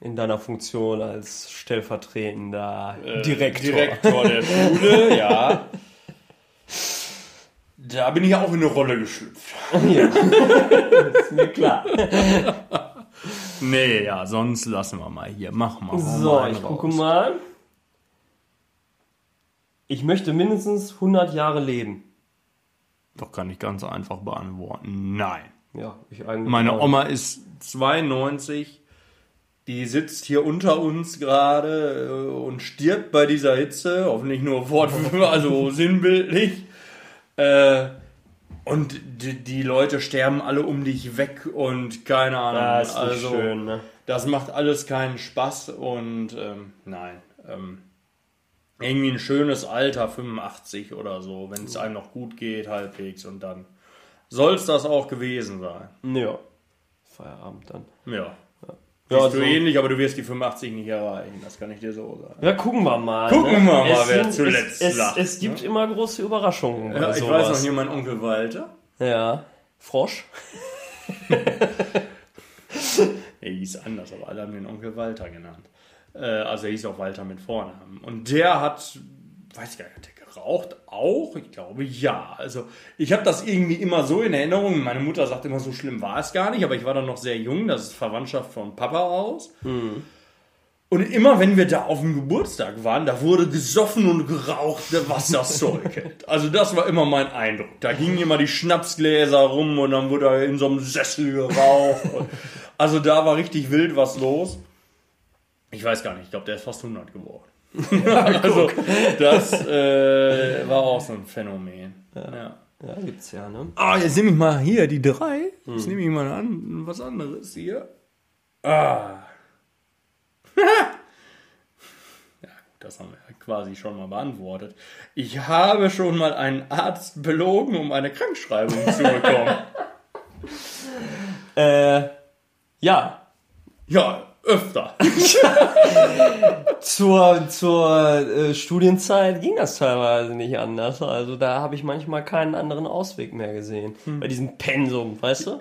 in deiner Funktion als stellvertretender Direktor. Direktor der Schule, ja. Da bin ich auch in eine Rolle geschlüpft. Ja. ist mir klar. Nee, ja, sonst lassen wir mal hier. Machen wir mal. So, ich gucke raus. mal. Ich möchte mindestens 100 Jahre leben. Doch kann ich ganz einfach beantworten. Nein. Ja, ich eigentlich. Meine auch. Oma ist 92. Die sitzt hier unter uns gerade äh, und stirbt bei dieser Hitze. Hoffentlich nur Wort, also sinnbildlich. Äh, und die, die Leute sterben alle um dich weg und keine Ahnung. Ja, ist also, schön, ne? Das macht alles keinen Spaß und ähm, nein. Ähm, irgendwie ein schönes Alter, 85 oder so, wenn es einem noch gut geht, halbwegs und dann soll es das auch gewesen sein. Ja. Feierabend dann. Ja. Ja, so. du ähnlich, aber du wirst die 85 nicht erreichen, das kann ich dir so sagen. Ja, gucken wir mal. Gucken ne? wir mal, es wer sind, zuletzt es, lacht, es gibt immer große Überraschungen. Ja, ich sowas. weiß noch hier mein Onkel Walter. Ja. Frosch. Er hieß anders, aber alle haben den Onkel Walter genannt. Äh, also er hieß auch Walter mit Vornamen. Und der hat, weiß ich gar nicht, geraucht auch? Ich glaube ja. Also ich habe das irgendwie immer so in Erinnerung. Meine Mutter sagt immer, so schlimm war es gar nicht, aber ich war dann noch sehr jung. Das ist Verwandtschaft von Papa aus. Und immer wenn wir da auf dem Geburtstag waren, da wurde gesoffen und geraucht, was das Zeug hält. Also das war immer mein Eindruck. Da gingen immer die Schnapsgläser rum und dann wurde da in so einem Sessel geraucht. Also da war richtig wild was los. Ich weiß gar nicht, ich glaube, der ist fast 100 geworden. Also das äh, war auch so ein Phänomen. Ja. Ja, gibt's ja, ne? Ah, jetzt nehme ich mal hier die drei. Jetzt nehme ich mal an, was anderes hier. Ah. ja, gut, das haben wir ja quasi schon mal beantwortet. Ich habe schon mal einen Arzt belogen, um eine Krankschreibung zu bekommen. Äh, ja. ja, öfter. Zur, zur äh, Studienzeit ging das teilweise nicht anders. Also da habe ich manchmal keinen anderen Ausweg mehr gesehen. Hm. Bei diesem Pensum, weißt du?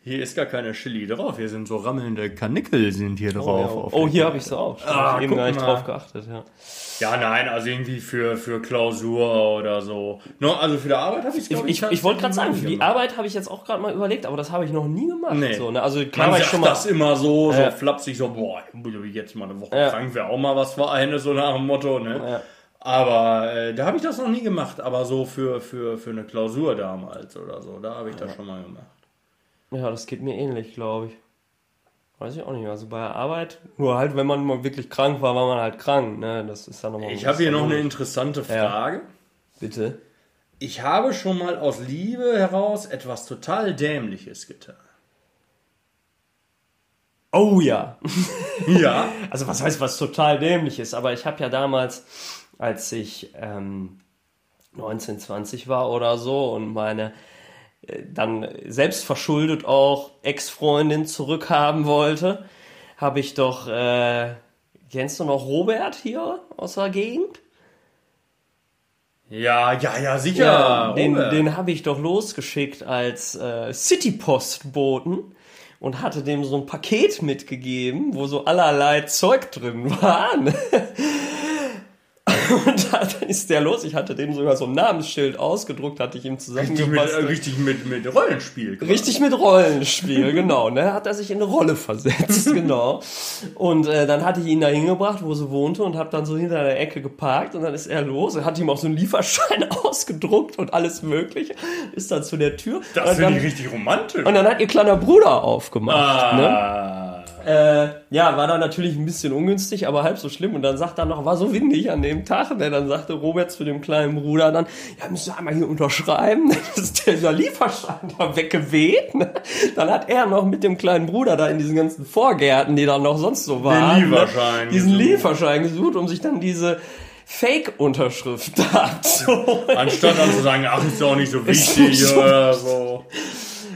Hier ist gar keine Chili drauf. Hier sind so rammelnde Kanickel sind hier Oh, drauf. ja. auf oh hier habe ich sie auch. Ah, hab ich eben gar nicht mal. drauf geachtet, ja. Ja, nein, also irgendwie für, für Klausur oder so. No, also für die Arbeit habe Ich, ich, ich wollte gerade sagen, für die Arbeit habe ich jetzt auch gerade mal überlegt, aber das habe ich noch nie gemacht. Nee. So, ne? Also klar Man ich schon mal. das immer so, so Ja. flapsig, so, boah, jetzt mal eine Woche Ja. krank wäre auch mal was für eine, so nach dem Motto, ne? Ja. Aber äh, da habe ich das noch nie gemacht, aber so für, für, für eine Klausur damals oder so, da habe ich das schon mal gemacht. Ja, das geht mir ähnlich, glaube ich. Weiß ich auch nicht. Also bei der Arbeit, nur halt, wenn man mal wirklich krank war, war man halt krank. Ne? Das ist dann nochmal. Ich habe hier noch eine interessante Frage. Bitte. Ich habe schon mal aus Liebe heraus etwas total Dämliches getan. Oh ja. Ja. Also was heißt, was total dämlich ist, aber ich habe ja damals, als ich ähm, 19, 20 war oder so und meine dann selbst verschuldet auch Ex-Freundin zurückhaben wollte, habe ich doch, äh, kennst du noch Robert hier aus der Gegend? Ja, ja, ja, sicher. den, Robert. den habe ich doch losgeschickt als äh, City-Postboten und hatte dem so ein Paket mitgegeben, wo so allerlei Zeug drin war. Ne? Und dann ist der los. Ich hatte dem sogar so ein Namensschild ausgedruckt, hatte ich ihm richtig, mit, äh, richtig mit, mit Rollenspiel. quasi. Richtig mit Rollenspiel, genau. Ne? Hat er sich in eine Rolle versetzt, genau. Und äh, dann hatte ich ihn da hingebracht, wo sie wohnte und habe dann so hinter der Ecke geparkt und dann ist er los. Er hat ihm auch so einen Lieferschein ausgedruckt und alles mögliche. Ist dann zu der Tür. Das finde ich richtig romantisch. und dann hat ihr kleiner Bruder aufgemacht. Ne? Äh, ja, war dann natürlich ein bisschen ungünstig, aber halb so schlimm. Und dann sagt er noch, war so windig an dem Tag. Und dann sagte Robert zu dem kleinen Bruder dann, ja, müssen wir einmal hier unterschreiben. Dann ist dieser Lieferschein da weggeweht. Ne? Dann hat er noch mit dem kleinen Bruder da in diesen ganzen Vorgärten, die dann noch sonst so waren, Lieferschein ne? diesen gesucht. Lieferschein gesucht, um sich dann diese Fake-Unterschrift da abzuholen. Anstatt dann zu sagen, ach, ist doch nicht so wichtig so- oder so.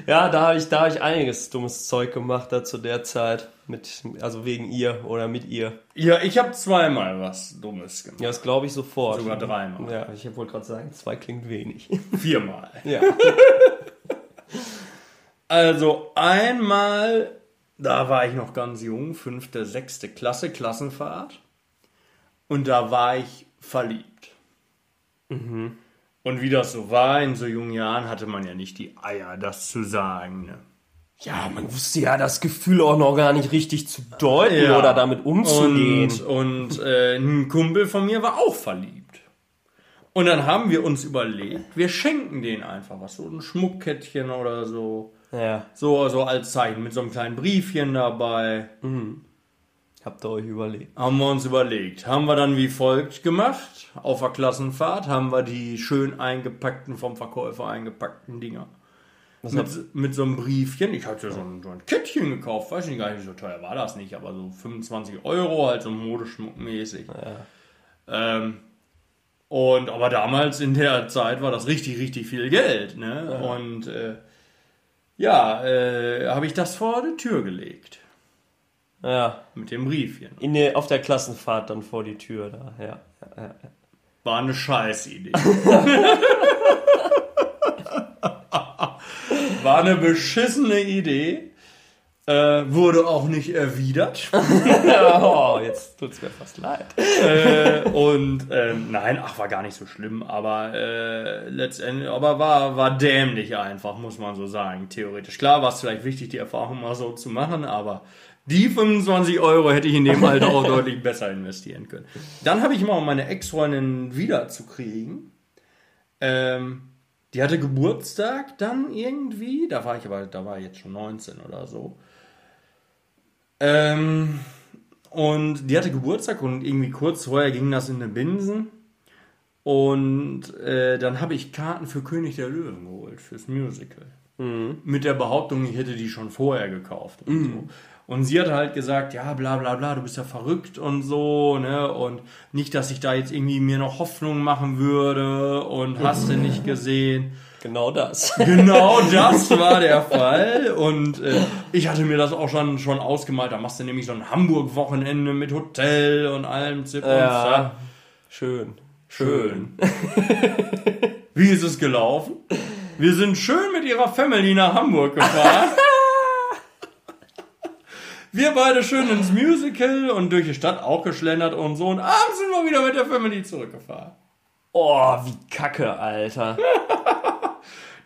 Ja, da habe ich, da hab ich einiges dummes Zeug gemacht da zu der Zeit. Mit, also wegen ihr oder mit ihr. Ja, ich habe zweimal was Dummes gemacht. Ja, das glaube ich sofort. Sogar dreimal. Ja, ich wollte gerade sagen, zwei klingt wenig. Viermal. ja. Also einmal, Da war ich noch ganz jung, fünfte, sechste Klasse, Klassenfahrt. Und da war ich verliebt. Und wie das so war, in so jungen Jahren hatte man ja nicht die Eier, das zu sagen. Ne? Ja, man wusste ja das Gefühl auch noch gar nicht richtig zu deuten Ja. oder damit umzugehen. Und, und äh, ein Kumpel von mir war auch verliebt. Und dann haben wir uns überlegt, wir schenken denen einfach was, so ein Schmuckkettchen oder so. ja, So, so als Zeichen mit so einem kleinen Briefchen dabei. habt ihr euch überlegt. Haben wir uns überlegt. Haben wir dann wie folgt gemacht. Auf der Klassenfahrt haben wir die schön eingepackten, vom Verkäufer eingepackten Dinger. Mit, mit so einem Briefchen. Ich hatte so ein, so ein Kettchen gekauft. Weiß nicht gar nicht, so teuer war das nicht, aber so 25 Euro, halt so modeschmuckmäßig. Ähm, und aber damals in der Zeit war das richtig, richtig viel Geld. Ne? Und äh, ja, äh, habe ich das vor die Tür gelegt. Ja, Mit dem Briefchen. in der, auf der Klassenfahrt dann vor die Tür da, ja. ja, ja. War eine Scheißidee. War eine beschissene Idee. Äh, wurde auch nicht erwidert. Oh, jetzt tut's mir fast leid. äh, und ähm, nein, ach, war gar nicht so schlimm, aber äh, letztendlich, aber war, war dämlich einfach, muss man so sagen, theoretisch. Klar war es vielleicht wichtig, die Erfahrung mal so zu machen, aber die 25 Euro hätte ich in dem Alter auch deutlich besser investieren können. Dann habe ich mal, um meine Ex-Freundin wiederzukriegen, ähm, die hatte Geburtstag dann irgendwie, da war ich aber, da war ich jetzt schon 19 oder so. Ähm, und die hatte Geburtstag und irgendwie kurz vorher ging das in den Binsen. Und äh, dann habe ich Karten für König der Löwen geholt, fürs Musical. Mit der Behauptung, ich hätte die schon vorher gekauft. Und, so. Und sie hat halt gesagt, ja, bla bla bla, du bist ja verrückt und so, ne? Und nicht, dass ich da jetzt irgendwie mir noch Hoffnung machen würde und hast du nicht gesehen. Genau das. Genau das war der Fall. Und äh, ich hatte mir das auch schon, schon ausgemalt. Da machst du nämlich so ein Hamburg-Wochenende mit Hotel und allem Zip und Ja. Zap. Schön. Schön. Wie ist es gelaufen? Wir sind schön mit ihrer Family nach Hamburg gefahren. Wir beide schön ins Musical und durch die Stadt auch geschlendert und so. Und abends sind wir wieder mit der Family zurückgefahren. Oh, wie kacke, Alter.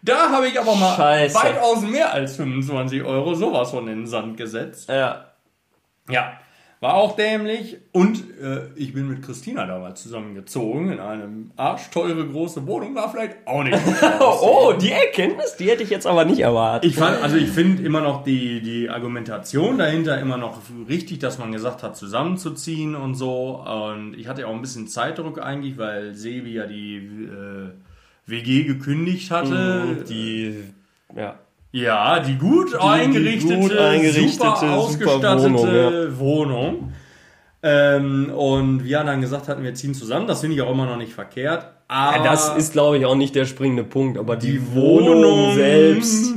Da habe ich aber mal Scheiße. weitaus mehr als 25 Euro sowas von in den Sand gesetzt. Ja. Ja, war auch dämlich. Und äh, ich bin mit Christina damals zusammengezogen in eine arschteure große Wohnung. War vielleicht auch nicht. Oh, oh, die Erkenntnis, die hätte ich jetzt aber nicht erwartet. Ich fand, also ich finde immer noch die, die Argumentation dahinter immer noch richtig, dass man gesagt hat, zusammenzuziehen und so. Und ich hatte auch ein bisschen Zeitdruck eigentlich, weil Sebi ja die äh, WG gekündigt hatte. die, ja. Ja, die gut eingerichtete, gut eingerichtete, super super ausgestattete Wohnung, Wohnung. Ähm, und wir haben dann gesagt hatten, wir ziehen zusammen. Das finde ich auch immer noch nicht verkehrt. Aber Ja, das ist, glaube ich, auch nicht der springende Punkt, aber die, die Wohnung, Wohnung selbst.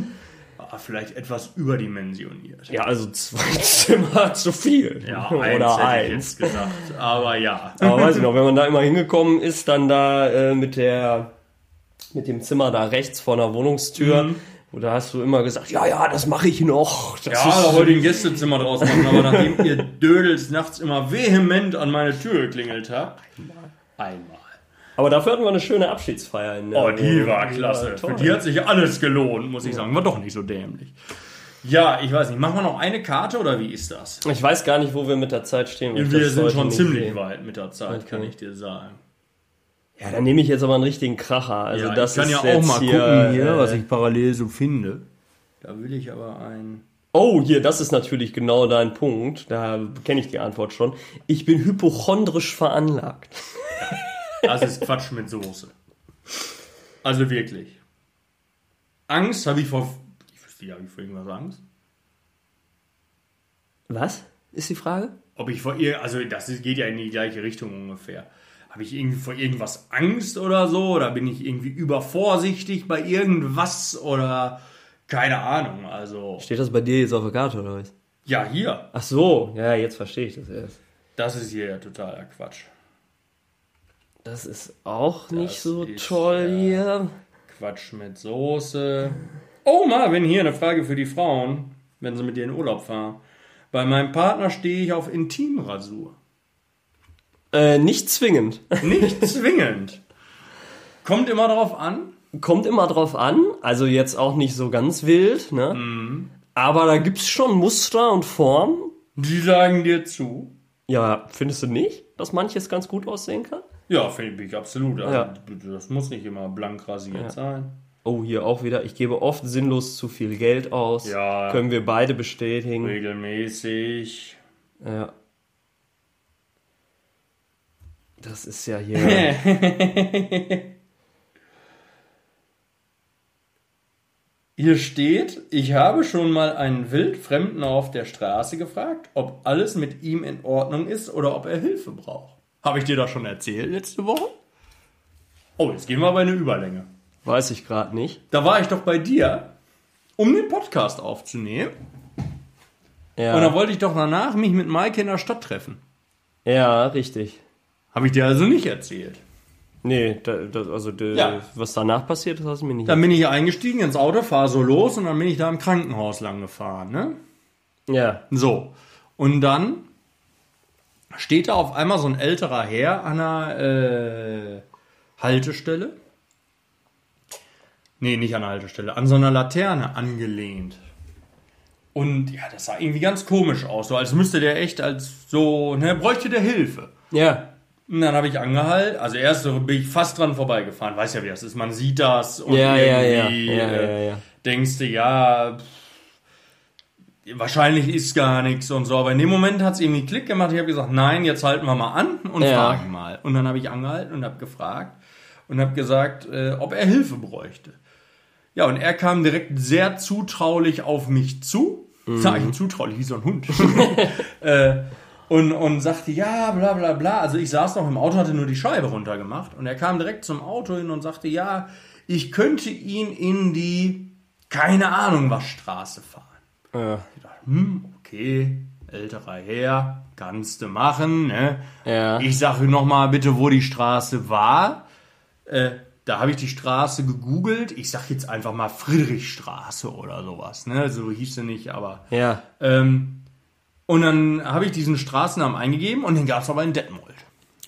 Vielleicht etwas überdimensioniert. Ja, also zwei Zimmer zu viel. Ja, eins Oder eins. gesagt. Aber ja. Aber weiß ich noch, wenn man da immer hingekommen ist, dann da äh, mit der mit dem Zimmer da rechts vor der Wohnungstür, Mhm. Da hast du immer gesagt, ja, ja, das mache ich noch. Das Ja, da wollte ich ein Gästezimmer draus machen, aber nachdem ihr Dödels nachts immer vehement an meine Tür geklingelt habt. Einmal. aber dafür hatten wir eine schöne Abschiedsfeier in der Oh, die war klasse. Für die hat sich alles gelohnt, muss ich sagen. War doch nicht so dämlich. Ja, ich weiß nicht. Machen wir noch eine Karte oder wie ist das? Ich weiß gar nicht, wo wir mit der Zeit stehen. Wir sind schon ziemlich sehe. weit mit der Zeit, Okay. kann ich dir sagen. Ja, dann nehme ich jetzt aber einen richtigen Kracher. Also ja, das ich kann ist ja auch mal hier, gucken hier, äh, was ich parallel so finde. Da will ich aber ein. Oh, hier, das ist natürlich genau dein Punkt. Da kenne ich die Antwort schon. Ich bin hypochondrisch veranlagt. Das ist Quatsch mit Soße. Also wirklich. Angst habe ich vor. Ich wüsste nicht, habe ich vor irgendwas Angst? Was ist die Frage? Ob ich vor ihr. Also, das geht ja in die gleiche Richtung ungefähr. Habe ich irgendwie vor irgendwas Angst oder so? Oder bin ich irgendwie übervorsichtig bei irgendwas? Oder. Keine Ahnung. Also. Steht das bei dir jetzt auf der Karte oder was? Ja, hier. Ach so, ja, jetzt verstehe ich das erst. Das ist hier ja totaler Quatsch. Das ist auch nicht Das so ist, toll ja. hier. Quatsch mit Soße. Oh, Marvin, hier eine Frage für die Frauen, wenn sie mit dir in Urlaub fahren. Bei meinem Partner stehe ich auf Intimrasur. Äh, nicht zwingend. Nicht zwingend. Kommt immer drauf an. Kommt immer drauf an, also jetzt auch nicht so ganz wild, ne? Mhm. Aber da gibt's schon Muster und Formen. Die sagen dir zu. Ja, findest du nicht, dass manches ganz gut aussehen kann? Ja, finde ich absolut. Also, Ja. Das muss nicht immer blank rasiert sein. Oh, hier auch wieder. Ich gebe oft sinnlos zu viel Geld aus. Ja. Können wir beide bestätigen. Regelmäßig. Ja. Das ist ja hier. Hier steht, ich habe schon mal einen Wildfremden auf der Straße gefragt, ob alles mit ihm in Ordnung ist oder ob er Hilfe braucht. Habe ich dir das schon erzählt letzte Woche? Oh, jetzt gehen wir bei eine Überlänge. Weiß ich gerade nicht. Da war ich doch bei dir, um den Podcast aufzunehmen. Ja. Und da wollte ich doch danach mich mit Maike in der Stadt treffen. ja, richtig. Habe ich dir also nicht erzählt. Nee, da, da, also da, Ja. was danach passiert ist, hast du mir nicht. Dann bin ich eingestiegen ins Auto, fahre so los und dann bin ich da im Krankenhaus lang gefahren. Ne? ja. So. Und dann steht da auf einmal so ein älterer Herr an einer äh, Haltestelle. Nee, nicht an der Haltestelle, an so einer Laterne angelehnt. Und ja, das sah irgendwie ganz komisch aus, so als müsste der echt als so, ne, bräuchte der Hilfe. Ja. Und dann habe ich angehalten, also erst so bin ich fast dran vorbeigefahren, weiß ja wie das ist, man sieht das und Ja, ja, ja. irgendwie Ja, äh, ja, ja. denkst du, ja, pff, wahrscheinlich ist gar nichts und so, aber in dem Moment hat es irgendwie Klick gemacht, ich habe gesagt, nein, jetzt halten wir mal an und fragen mal. Und dann habe ich angehalten und habe gefragt und habe gesagt, äh, ob er Hilfe bräuchte. Ja, und er kam direkt sehr zutraulich auf mich zu. Sag ich zutraulich, wie so ein Hund. äh, und, und sagte, ja, bla bla bla. Also ich saß noch im Auto, hatte nur die Scheibe runtergemacht. Und er kam direkt zum Auto hin und sagte, ja, ich könnte ihn in die, keine Ahnung was, Straße fahren. Ja. Ich dachte, hm, okay, älterer Herr, kannst du machen. Ne? Ja. Ich sage nochmal bitte, wo die Straße war. Äh, da habe ich die Straße gegoogelt. Ich sag jetzt einfach mal Friedrichstraße oder sowas. Ne? So hieß sie nicht, aber. Ja. Ähm, und dann habe ich diesen Straßennamen eingegeben und den gab es aber in Detmold.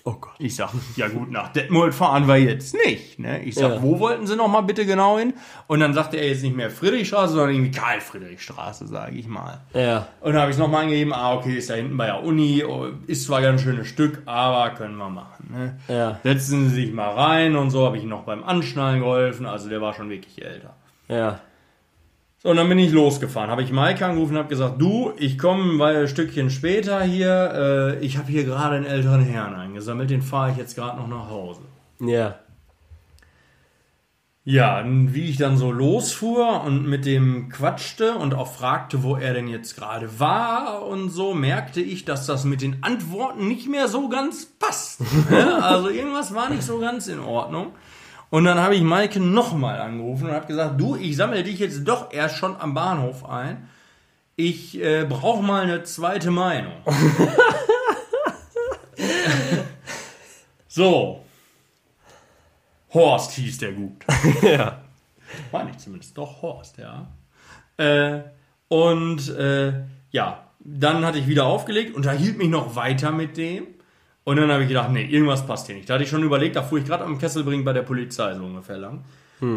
Oh Gott. Ich sag, ja gut, nach Detmold fahren wir jetzt nicht. Ne? Ich sag, Ja. wo wollten sie noch mal bitte genau hin? Und dann sagte er jetzt nicht mehr Friedrichstraße, sondern irgendwie Karl-Friedrichstraße, sage ich mal. Ja. Und dann habe ich es nochmal eingegeben, ah, okay, ist da hinten bei der Uni, oh, ist zwar ganz schönes Stück, aber können wir machen. Ne? Ja. Setzen Sie sich mal rein und so habe ich noch beim Anschnallen geholfen, also der war schon wirklich älter. Ja. So, und dann bin ich losgefahren, habe ich Maike angerufen und habe gesagt, du, ich komme ein Stückchen später hier, äh, ich habe hier gerade einen älteren Herrn eingesammelt, den fahre ich jetzt gerade noch nach Hause. Ja. Ja, und wie ich dann so losfuhr und mit dem quatschte und auch fragte, wo er denn jetzt gerade war und so, merkte ich, dass das mit den Antworten nicht mehr so ganz passt. Ne? also irgendwas war nicht so ganz in Ordnung. Und dann habe ich Maike nochmal angerufen und habe gesagt, du, ich sammle dich jetzt doch erst schon am Bahnhof ein. Ich äh, brauche mal eine zweite Meinung. so. Horst hieß der gut. Ja. Meine ich zumindest. Doch, Horst, ja. Äh, und äh, ja, dann hatte ich wieder aufgelegt, unterhielt mich noch weiter mit dem. Und dann habe ich gedacht, nee, irgendwas passt hier nicht. Da hatte ich schon überlegt, da fuhr ich gerade am Kesselbring bei der Polizei so ungefähr lang.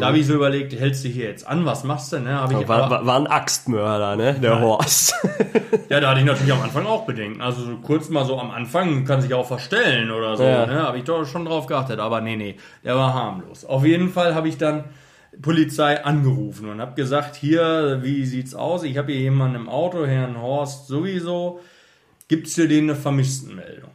Da habe ich so überlegt, hältst du hier jetzt an, was machst du? Ne? Hab ich War, war, war ein Axtmörder, ne? Der Horst. ja, da hatte ich natürlich am Anfang auch Bedenken. Also so kurz mal so am Anfang kann sich auch verstellen oder so. Ja. Ne? Habe ich doch schon drauf geachtet. Aber nee, nee, der war harmlos. Auf jeden Fall habe ich dann Polizei angerufen und habe gesagt, hier, wie sieht's aus? Ich habe hier jemanden im Auto, Herrn Horst sowieso. Gibt's für den eine Vermisstenmeldung?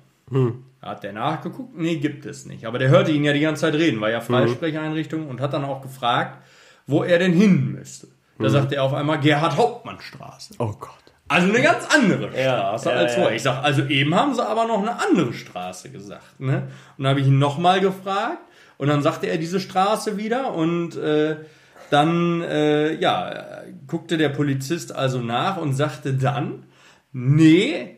Hat der nachgeguckt? Nee, gibt es nicht. Aber der hörte ihn ja die ganze Zeit reden, war ja Freisprecheinrichtung und hat dann auch gefragt, wo er denn hin müsste. Da sagte er auf einmal Gerhard-Hauptmann-Straße. Oh Gott. Also eine ganz andere Ja, Straße ja, als ja. vorher. Ich sag, also eben haben sie aber noch eine andere Straße gesagt. Ne? Und dann habe ich ihn nochmal gefragt und dann sagte er diese Straße wieder und äh, dann äh, ja, guckte der Polizist also nach und sagte dann, nee,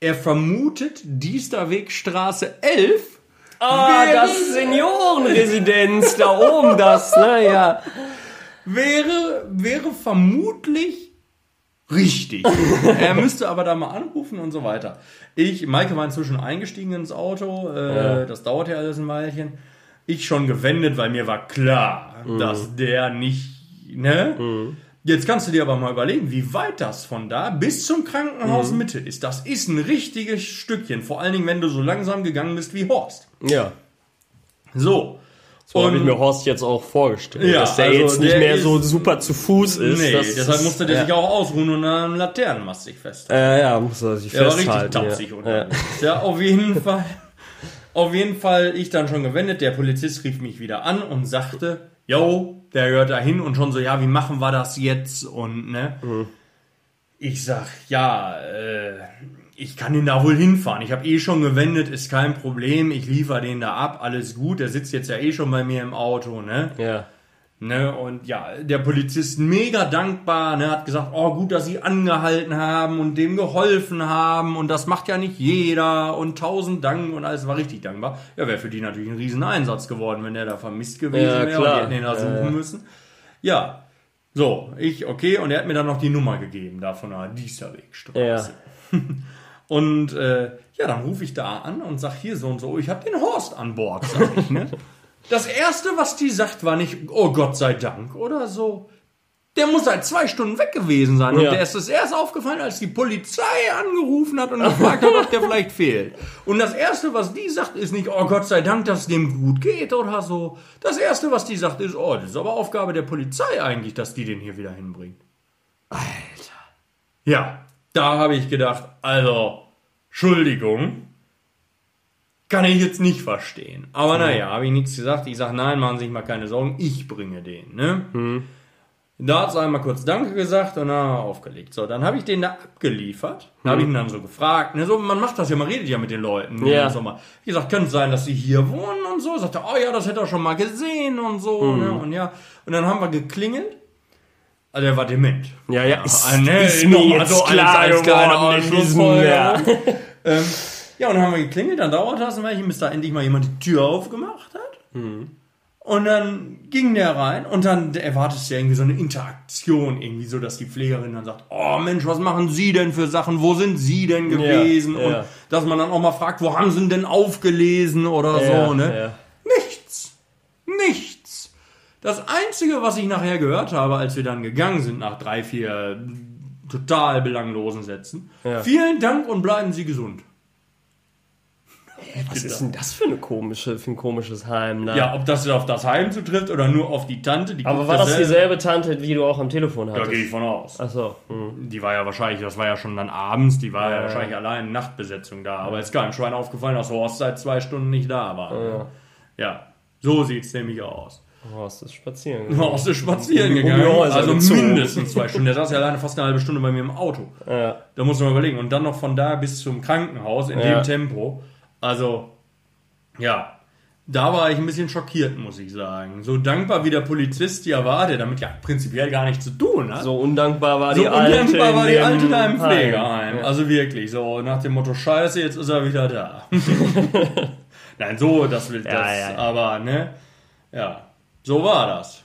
er vermutet Diesterwegstraße 11 Ah, Wäre- das Seniorenresidenz, da oben das, ne? Ja. wäre, wäre vermutlich Richtig. er müsste aber da mal anrufen und so weiter. Ich, Maike war inzwischen eingestiegen ins Auto. Äh, Ja. Das dauert ja alles ein Weilchen. Ich schon gewendet, weil mir war klar, dass der nicht, ne? Jetzt kannst du dir aber mal überlegen, wie weit das von da bis zum Krankenhaus Mitte ist. Das ist ein richtiges Stückchen. Vor allen Dingen, wenn du so langsam gegangen bist wie Horst. Ja. So. So habe ich mir Horst jetzt auch vorgestellt, Ja, dass der also jetzt nicht der mehr ist- so super zu Fuß ist. Nee, das deshalb musste der ja. sich auch ausruhen und an einem Laternenmast sich festhalten. Äh, ja, muss er sich Der war richtig festhalten. tapsig ja. unterwegs. Ja, auf jeden Fall. Auf jeden Fall, ich dann schon gewendet. Der Polizist rief mich wieder an und sagte, yo, der gehört da hin und schon so, ja, wie machen wir das jetzt? Und, ne? Ich sag, ja, äh, ich kann den da wohl hinfahren. Ich habe eh schon gewendet, ist kein Problem. Ich liefere den da ab, alles gut. Der sitzt jetzt ja eh schon bei mir im Auto, ne? Ja. Ne, und ja, der Polizist mega dankbar, ne, hat gesagt, oh gut, dass sie angehalten haben und dem geholfen haben und das macht ja nicht jeder und tausend Dank und alles war richtig dankbar. Ja, wäre für die natürlich ein Rieseneinsatz geworden, wenn der da vermisst gewesen Ja, wäre und die hätten den da suchen Ja. müssen. Ja, so, ich, okay, und er hat mir dann noch die Nummer gegeben, da von der Dieserwegstraße. Und äh, ja, dann rufe ich da an und sag hier so und so, ich habe den Horst an Bord, sag ich, ne? Das erste, was die sagt, war nicht, oh Gott sei Dank oder so. Der muss seit zwei Stunden weg gewesen sein. Und Ja. der ist es erst aufgefallen, als die Polizei angerufen hat und gefragt hat, ob der vielleicht fehlt. Und das erste, was die sagt, ist nicht, oh Gott sei Dank, dass es dem gut geht oder so. Das erste, was die sagt, ist, oh, das ist aber Aufgabe der Polizei eigentlich, dass die den hier wieder hinbringt. Alter. Ja, da habe ich gedacht, also, Entschuldigung, kann ich jetzt nicht verstehen. Aber naja, habe ich nichts gesagt. Ich sage, nein, machen Sie sich mal keine Sorgen, ich bringe den. Ne? Da hat sie einmal kurz Danke gesagt und dann aufgelegt. So, dann habe ich den da abgeliefert. Da habe ich ihn dann so gefragt. Ne, so, man macht das ja, man redet ja mit den Leuten. Ja. Und so mal. Wie gesagt, könnte sein, dass sie hier wohnen und so. Sagt er, oh ja, das hätte er schon mal gesehen und so. Ne? Und ja, und dann haben wir geklingelt. Also der war dement. Ja, ja, ist, Ah, ne, ist mir jetzt so als- klar als kleine geworden ja. Ähm, ja, und dann haben wir geklingelt, dann dauerte das ein Weilchen, bis da endlich mal jemand die Tür aufgemacht hat. Und dann ging der rein und dann erwartest du ja irgendwie so eine Interaktion, irgendwie so, dass die Pflegerin dann sagt, oh Mensch, was machen Sie denn für Sachen, wo sind Sie denn gewesen? Ja, ja. Und dass man dann auch mal fragt, wo haben Sie denn aufgelesen oder Ja, so, ne? ja. Nichts. Nichts. Das Einzige, was ich nachher gehört habe, als wir dann gegangen sind, nach drei, vier total belanglosen Sätzen, vielen Dank und bleiben Sie gesund. Was ist denn das für, eine komische, für ein komisches Heim? Da? Ja, ob das auf das Heim zutrifft oder nur auf die Tante, die Aber war das dieselbe Tante, wie du auch am Telefon Da hattest? gehe ich von aus. Achso. Hm. Die war ja wahrscheinlich, das war ja schon dann abends, die war ja, Ja. wahrscheinlich allein Nachtbesetzung da. Aber ist keinem Schwein aufgefallen, dass Horst seit zwei Stunden nicht da war. Ja. Ja, so sieht's nämlich aus. Horst ist spazieren. gegangen. Horst ist spazieren die gegangen, Häuser also gezogen. mindestens zwei Stunden. Der saß ja alleine fast eine halbe Stunde bei mir im Auto. Ja. Da muss man überlegen. Und dann noch von da bis zum Krankenhaus in Ja. dem Tempo. Also, ja, da war ich ein bisschen schockiert, muss ich sagen. So dankbar wie der Polizist ja war, der damit ja prinzipiell gar nichts zu tun hat. So undankbar war So die Alte. undankbar in war die Alte da im Heim. Pflegeheim. Ja. Also wirklich, so nach dem Motto, scheiße, jetzt ist er wieder da. Nein, so, das will das. Ja, ja, ja. Aber, ne, ja, so war das.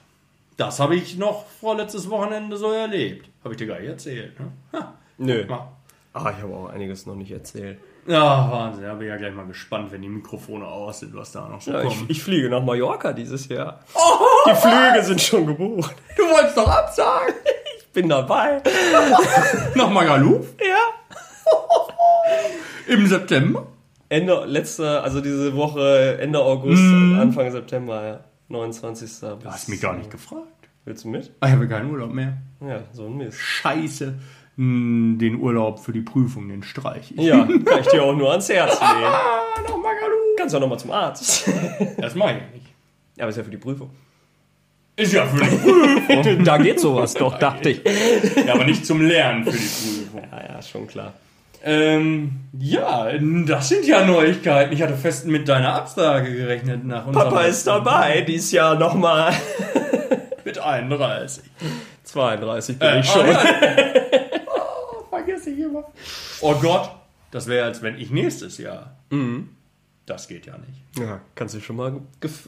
Das habe ich noch vorletztes Wochenende so erlebt. Habe ich dir gar nicht erzählt, ne? Ha, Nö. mal. Ah, ich habe auch einiges noch nicht erzählt. Ja, Wahnsinn. Da bin ich ja gleich mal gespannt, wenn die Mikrofone aus sind, was da noch so Ja, ich, kommt. ich fliege nach Mallorca dieses Jahr. Die Flüge sind schon gebucht. du wolltest doch absagen. Ich bin dabei. Nach Magaluf Ja. im September. Ende, letzte, also diese Woche, Ende August, Anfang September, ja. 29. bis- Du hast mich gar nicht gefragt. Willst du mit? Ich habe keinen Urlaub mehr. Ja, so ein Mist. Scheiße. Hm, Den Urlaub für die Prüfung, den streich ich. Ja, kann ich dir auch nur ans Herz legen. Ah, nach Magaluf. Kannst du auch nochmal zum Arzt. Das mache ich nicht. Ja, aber ist ja für die Prüfung. Ist ja für die Prüfung. da geht sowas doch, dachte ich. ja, aber nicht zum Lernen für die Prüfung. Ja, ja, schon klar. Ähm, ja, das sind ja Neuigkeiten. Ich hatte fest mit deiner Absage gerechnet nach unserem Papa ist dabei, dieses Jahr nochmal. mit 31. 32 bin Äh, ich schon. oh, ja. Oh, immer. Oh Gott, das wäre, als wenn ich nächstes Jahr. Das geht ja nicht. Ja, kannst du schon mal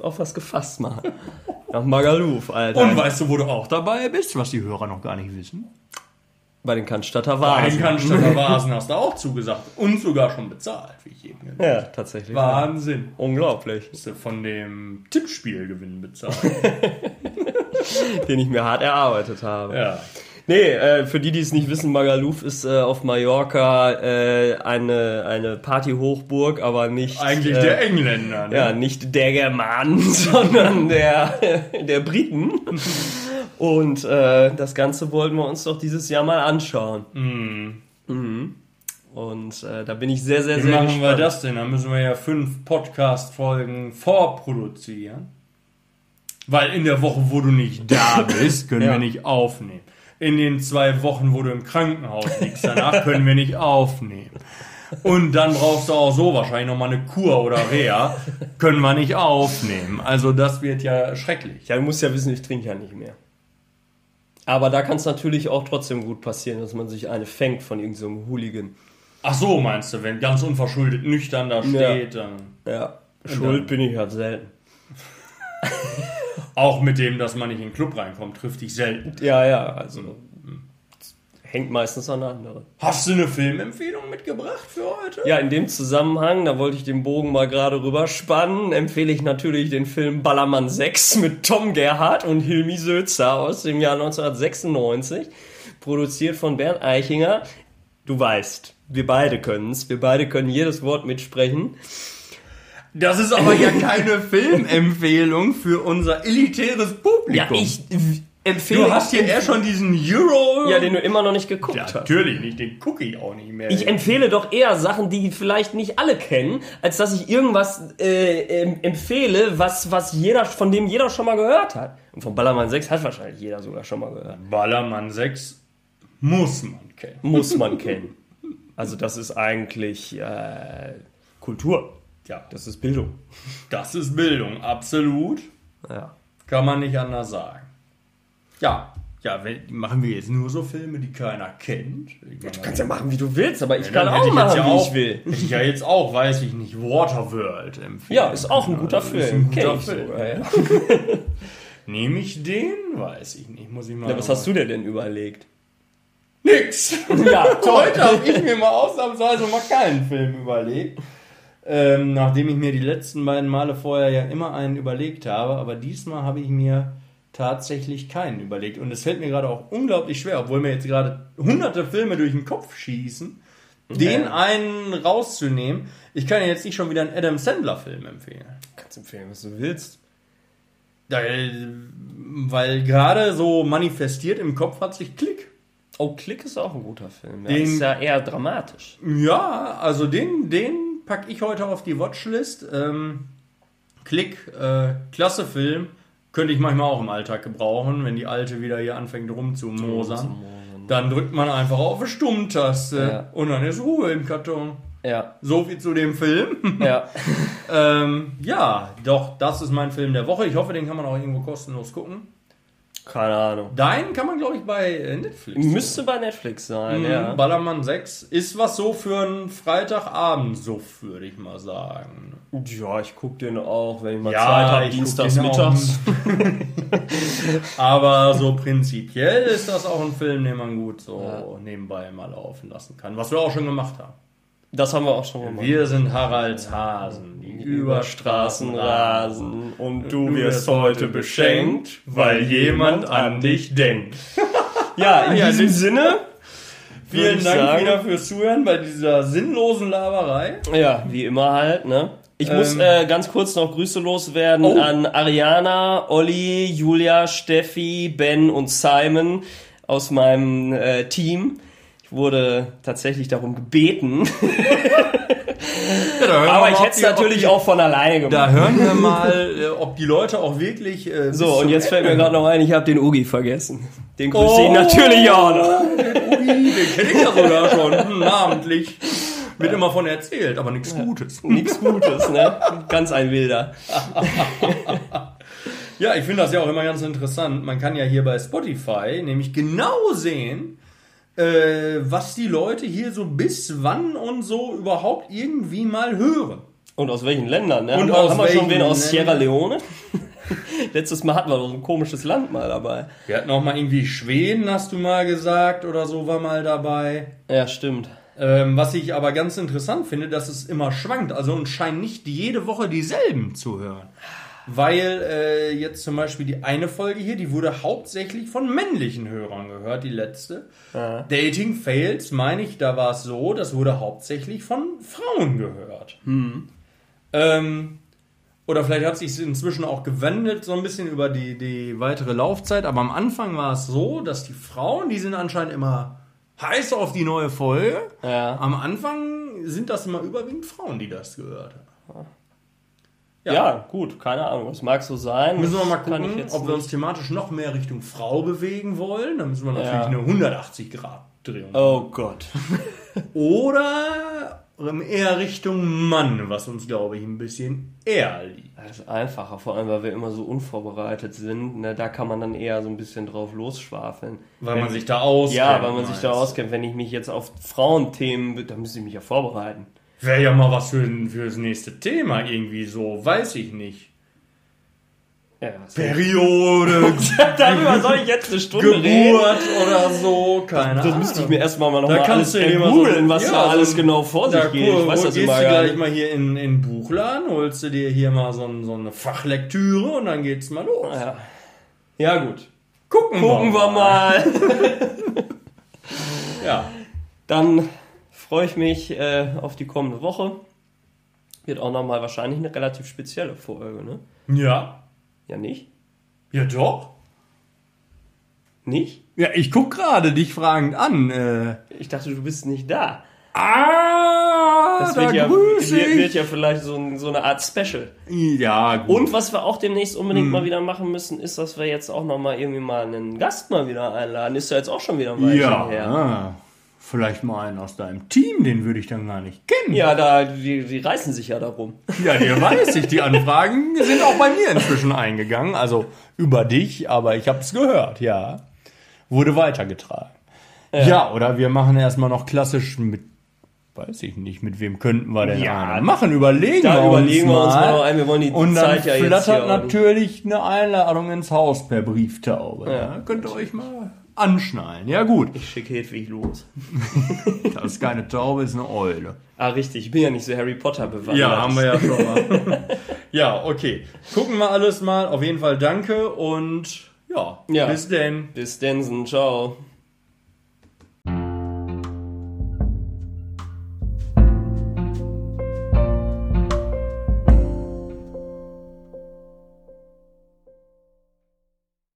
auf was gefasst machen. Nach Magaluf, Alter. Und weißt du, wo du auch dabei bist, was die Hörer noch gar nicht wissen? Bei den Cannstatter Bei den Vasen. Cannstatter Vasen hast du auch zugesagt und sogar schon bezahlt, wie ich eben gesagt Ja, tatsächlich. Wahnsinn. Unglaublich. Hast du von dem Tippspielgewinn bezahlt. Den ich mir hart erarbeitet habe. ja. Nee, äh, für die, die es nicht wissen, Magaluf ist äh, auf Mallorca äh, eine, eine Partyhochburg, aber nicht... Eigentlich äh, der Engländer. Ne? Ja, nicht der Germanen, sondern der, der Briten. Und äh, das Ganze wollten wir uns doch dieses Jahr mal anschauen. Mhm. Und äh, da bin ich sehr, sehr, Wie sehr machen gespannt. wir das denn? Da müssen wir ja fünf Podcast-Folgen vorproduzieren. Weil in der Woche, wo du nicht da bist, können Ja. wir nicht aufnehmen. In den zwei Wochen, wo du im Krankenhaus liegst, danach können wir nicht aufnehmen. Und dann brauchst du auch so wahrscheinlich nochmal eine Kur oder Reha. Können wir nicht aufnehmen. Also das wird ja schrecklich. Ja, du musst ja wissen, ich trinke ja nicht mehr. Aber da kann es natürlich auch trotzdem gut passieren, dass man sich eine fängt von irgendeinem so Hooligan. Ach so, meinst du, wenn ganz unverschuldet nüchtern da steht, dann... Ja, schuld bin ich halt selten. Auch mit dem, dass man nicht in den Club reinkommt, trifft dich selten. Ja, ja, also hängt meistens an andere. Hast du eine Filmempfehlung mitgebracht für heute? Ja, in dem Zusammenhang, da wollte ich den Bogen mal gerade rüberspannen, empfehle ich natürlich den Film Ballermann 6 mit Tom Gerhardt und Hilmi Sözer aus dem Jahr 1996, produziert von Bernd Eichinger. Du weißt, wir beide können's, wir beide können jedes Wort mitsprechen. Das ist aber ja keine Filmempfehlung für unser elitäres Publikum. Ja, ich empfehle... Du hast hier eher schon diesen Euro. Ja, den du immer noch nicht geguckt Ja, hast. natürlich nicht, den gucke ich auch nicht mehr. Ich empfehle doch eher Sachen, die vielleicht nicht alle kennen, als dass ich irgendwas äh, empfehle, was, was jeder, von dem jeder schon mal gehört hat. Und von Ballermann 6 hat wahrscheinlich jeder sogar schon mal gehört. Ballermann 6 muss man kennen. Muss man kennen. Also das ist eigentlich äh, Kultur. Ja, Das ist Bildung. das ist Bildung, absolut. Ja. Kann man nicht anders sagen. Ja, ja, wenn, machen wir jetzt nur so Filme, die keiner kennt. Ich meine, Kannst ja machen, wie du willst, aber ich dann kann auch ich machen, ja wie auch, ich will. Hätte ich ja jetzt auch, weiß ich nicht, Waterworld empfehlen. Ja, ist auch ein guter Ist Film. ein guter Film. sogar, ja. Nehme ich den? Weiß ich nicht. Muss ich mal. Ja, was hast du dir denn überlegt? Nix. Ja, Heute habe ich mir mal ausnahmsweise mal keinen Film überlegt. Ähm, nachdem ich mir die letzten beiden Male vorher ja immer einen überlegt habe, aber diesmal habe ich mir tatsächlich keinen überlegt. Und es fällt mir gerade auch unglaublich schwer, obwohl mir jetzt gerade hunderte Filme durch den Kopf schießen, den einen rauszunehmen. Ich kann ja jetzt nicht schon wieder einen Adam Sandler-Film empfehlen. Kannst empfehlen, was du willst. Weil, weil gerade so manifestiert im Kopf hat sich Klick. Oh, Klick ist auch ein guter Film. Der Den- ist ja eher dramatisch. Ja, also den, den packe ich heute auf die Watchlist. Ähm, Klick, äh, klasse Film. Könnte ich manchmal auch im Alltag gebrauchen, wenn die Alte wieder hier anfängt rumzumosern. Dann drückt man einfach auf eine Stummtaste Ja. und dann ist Ruhe im Karton. Ja, So viel zu dem Film. ja. ähm, ja, doch, das ist mein Film der Woche. Ich hoffe, den kann man auch irgendwo kostenlos gucken. Keine Ahnung. Deinen kann man, glaube ich, bei äh, Netflix. Müsste bei Netflix sein, Mhm, ja. Ballermann 6 ist was so für einen Freitagabend-Suff, würde ich mal sagen. Ja, ich guck den auch, wenn ich mal Ja, Zeit habe, dienstags mittags. Aber so prinzipiell ist das auch ein Film, den man gut so nebenbei mal laufen lassen kann. Was wir auch schon gemacht haben. Das haben wir auch schon gemacht. Wir sind Haralds Hasen, die über Straßen rasen. und Du wirst heute beschenkt, weil jemand an dich denkt. Ja, in Ja, diesem Sinne. Vielen Dank sagen. wieder fürs Zuhören bei dieser sinnlosen Laberei. Ja, wie immer halt, ne? Ich muss Ähm. äh, ganz kurz noch Grüße loswerden Oh. an Ariana, Olli, Julia, Steffi, Ben und Simon aus meinem äh, Team. Ich wurde tatsächlich darum gebeten, Ja, aber ich hätte es natürlich die- auch von alleine gemacht. Da hören wir mal, äh, ob die Leute auch wirklich. Äh, So, und jetzt fällt mir gerade noch ein, ich habe den Ugi vergessen. Den grüße Oh. ich natürlich auch noch. Ui, den kenne ich ja sogar schon, hm, namentlich. Wird immer von erzählt, aber nichts Gutes. Nichts Gutes, ne? Ganz ein Wilder. Ja, ich finde das ja auch immer ganz interessant. Man kann ja hier bei Spotify nämlich genau sehen, äh, was die Leute hier so bis wann und so überhaupt irgendwie mal hören. Und aus welchen Ländern, ne? Und haben, wir- aus haben wir schon wen aus? Sierra Leone? Letztes Mal hatten wir doch so ein komisches Land mal dabei. Wir hatten auch mal irgendwie Schweden, hast du mal gesagt, oder so war mal dabei. Ja, stimmt. Ähm, was ich aber ganz interessant finde, dass es immer schwankt. Also und scheint nicht jede Woche dieselben zu hören. Weil äh, jetzt zum Beispiel die eine Folge hier, die wurde hauptsächlich von männlichen Hörern gehört, die letzte. Ja. Dating Fails, meine ich, da war es so, das wurde hauptsächlich von Frauen gehört. Ähm, oder vielleicht hat sich inzwischen auch gewendet, so ein bisschen über die, die weitere Laufzeit. Aber am Anfang war es so, dass die Frauen, die sind anscheinend immer heiß auf die neue Folge. Ja. Am Anfang sind das immer überwiegend Frauen, die das gehört haben. Ja. gut, keine Ahnung. Das mag so sein. Müssen wir mal gucken, ob wir uns thematisch noch mehr Richtung Frau bewegen wollen. Dann müssen wir natürlich Ja. eine 180 Grad Drehung. Oh Gott. Oder eher Richtung Mann, was uns, glaube ich, ein bisschen eher liegt. Das ist einfacher, vor allem weil wir immer so unvorbereitet sind. Ne, da kann man dann eher so ein bisschen drauf losschwafeln. Weil Wenn- man sich da auskennt. Ja, weil man sich da meinst. auskennt. Wenn ich mich jetzt auf Frauenthemen, dann müsste ich mich ja vorbereiten. Wäre ja mal was für, für das nächste Thema irgendwie so, weiß ich nicht. Ja, das Periode, Darüber soll ich jetzt eine Stunde reden. Geburt oder so, keine Das Ahnung. müsste ich mir erstmal mal noch Da mal kannst alles mal so- googeln, was ja, da so alles ein- genau vor sich geht. Ich weiß das gehst immer du gleich mal hier in in den Buchladen, holst du dir hier mal so, so eine Fachlektüre und dann geht's mal los. Ja. ja, gut. Gucken, Gucken wir mal. Ja. Dann freue ich mich äh, auf die kommende Woche. Wird auch nochmal wahrscheinlich eine relativ spezielle Folge, ne? Ja. Ja, nicht? Ja, doch. Nicht? Ja, ich guck gerade dich fragend an. Äh. Ich dachte, du bist nicht da. Ah, Das da wird ja, grüß wird, wird ja vielleicht so, ein, so eine Art Special. Ja, gut. Und was wir auch demnächst Hm. unbedingt mal wieder machen müssen, ist, dass wir jetzt auch nochmal irgendwie mal einen Gast mal wieder einladen. Ist ja jetzt auch schon wieder ein Weilchen ja, her. Vielleicht mal einen aus deinem Team, den würde ich dann gar nicht kennen. Ja, da, die, die reißen sich ja darum. Ja, dir weiß ich, die Anfragen sind auch bei mir inzwischen eingegangen. Also über dich, aber ich habe es gehört, ja. Wurde weitergetragen. Ja. oder wir machen erstmal noch klassisch mit, weiß ich nicht, mit wem könnten wir denn Ja, einen machen? Überlegen Da wir überlegen uns wir uns mal. mal ein. Wir wollen die Und dann Zeit ja jetzt flattert natürlich eine Einladung ins Haus per Brieftaube. Ja. Ja. Könnt ihr euch mal anschnallen. Ja gut, Ich schicke Hedwig los. das ist keine Taube, ist eine Eule. Ah, richtig. Ich bin ja nicht so Harry Potter bewandert. Ja, haben wir ja schon mal. ja, okay. Gucken wir alles mal. Auf jeden Fall danke und ja, Ja. bis denn. Bis Densen. Ciao.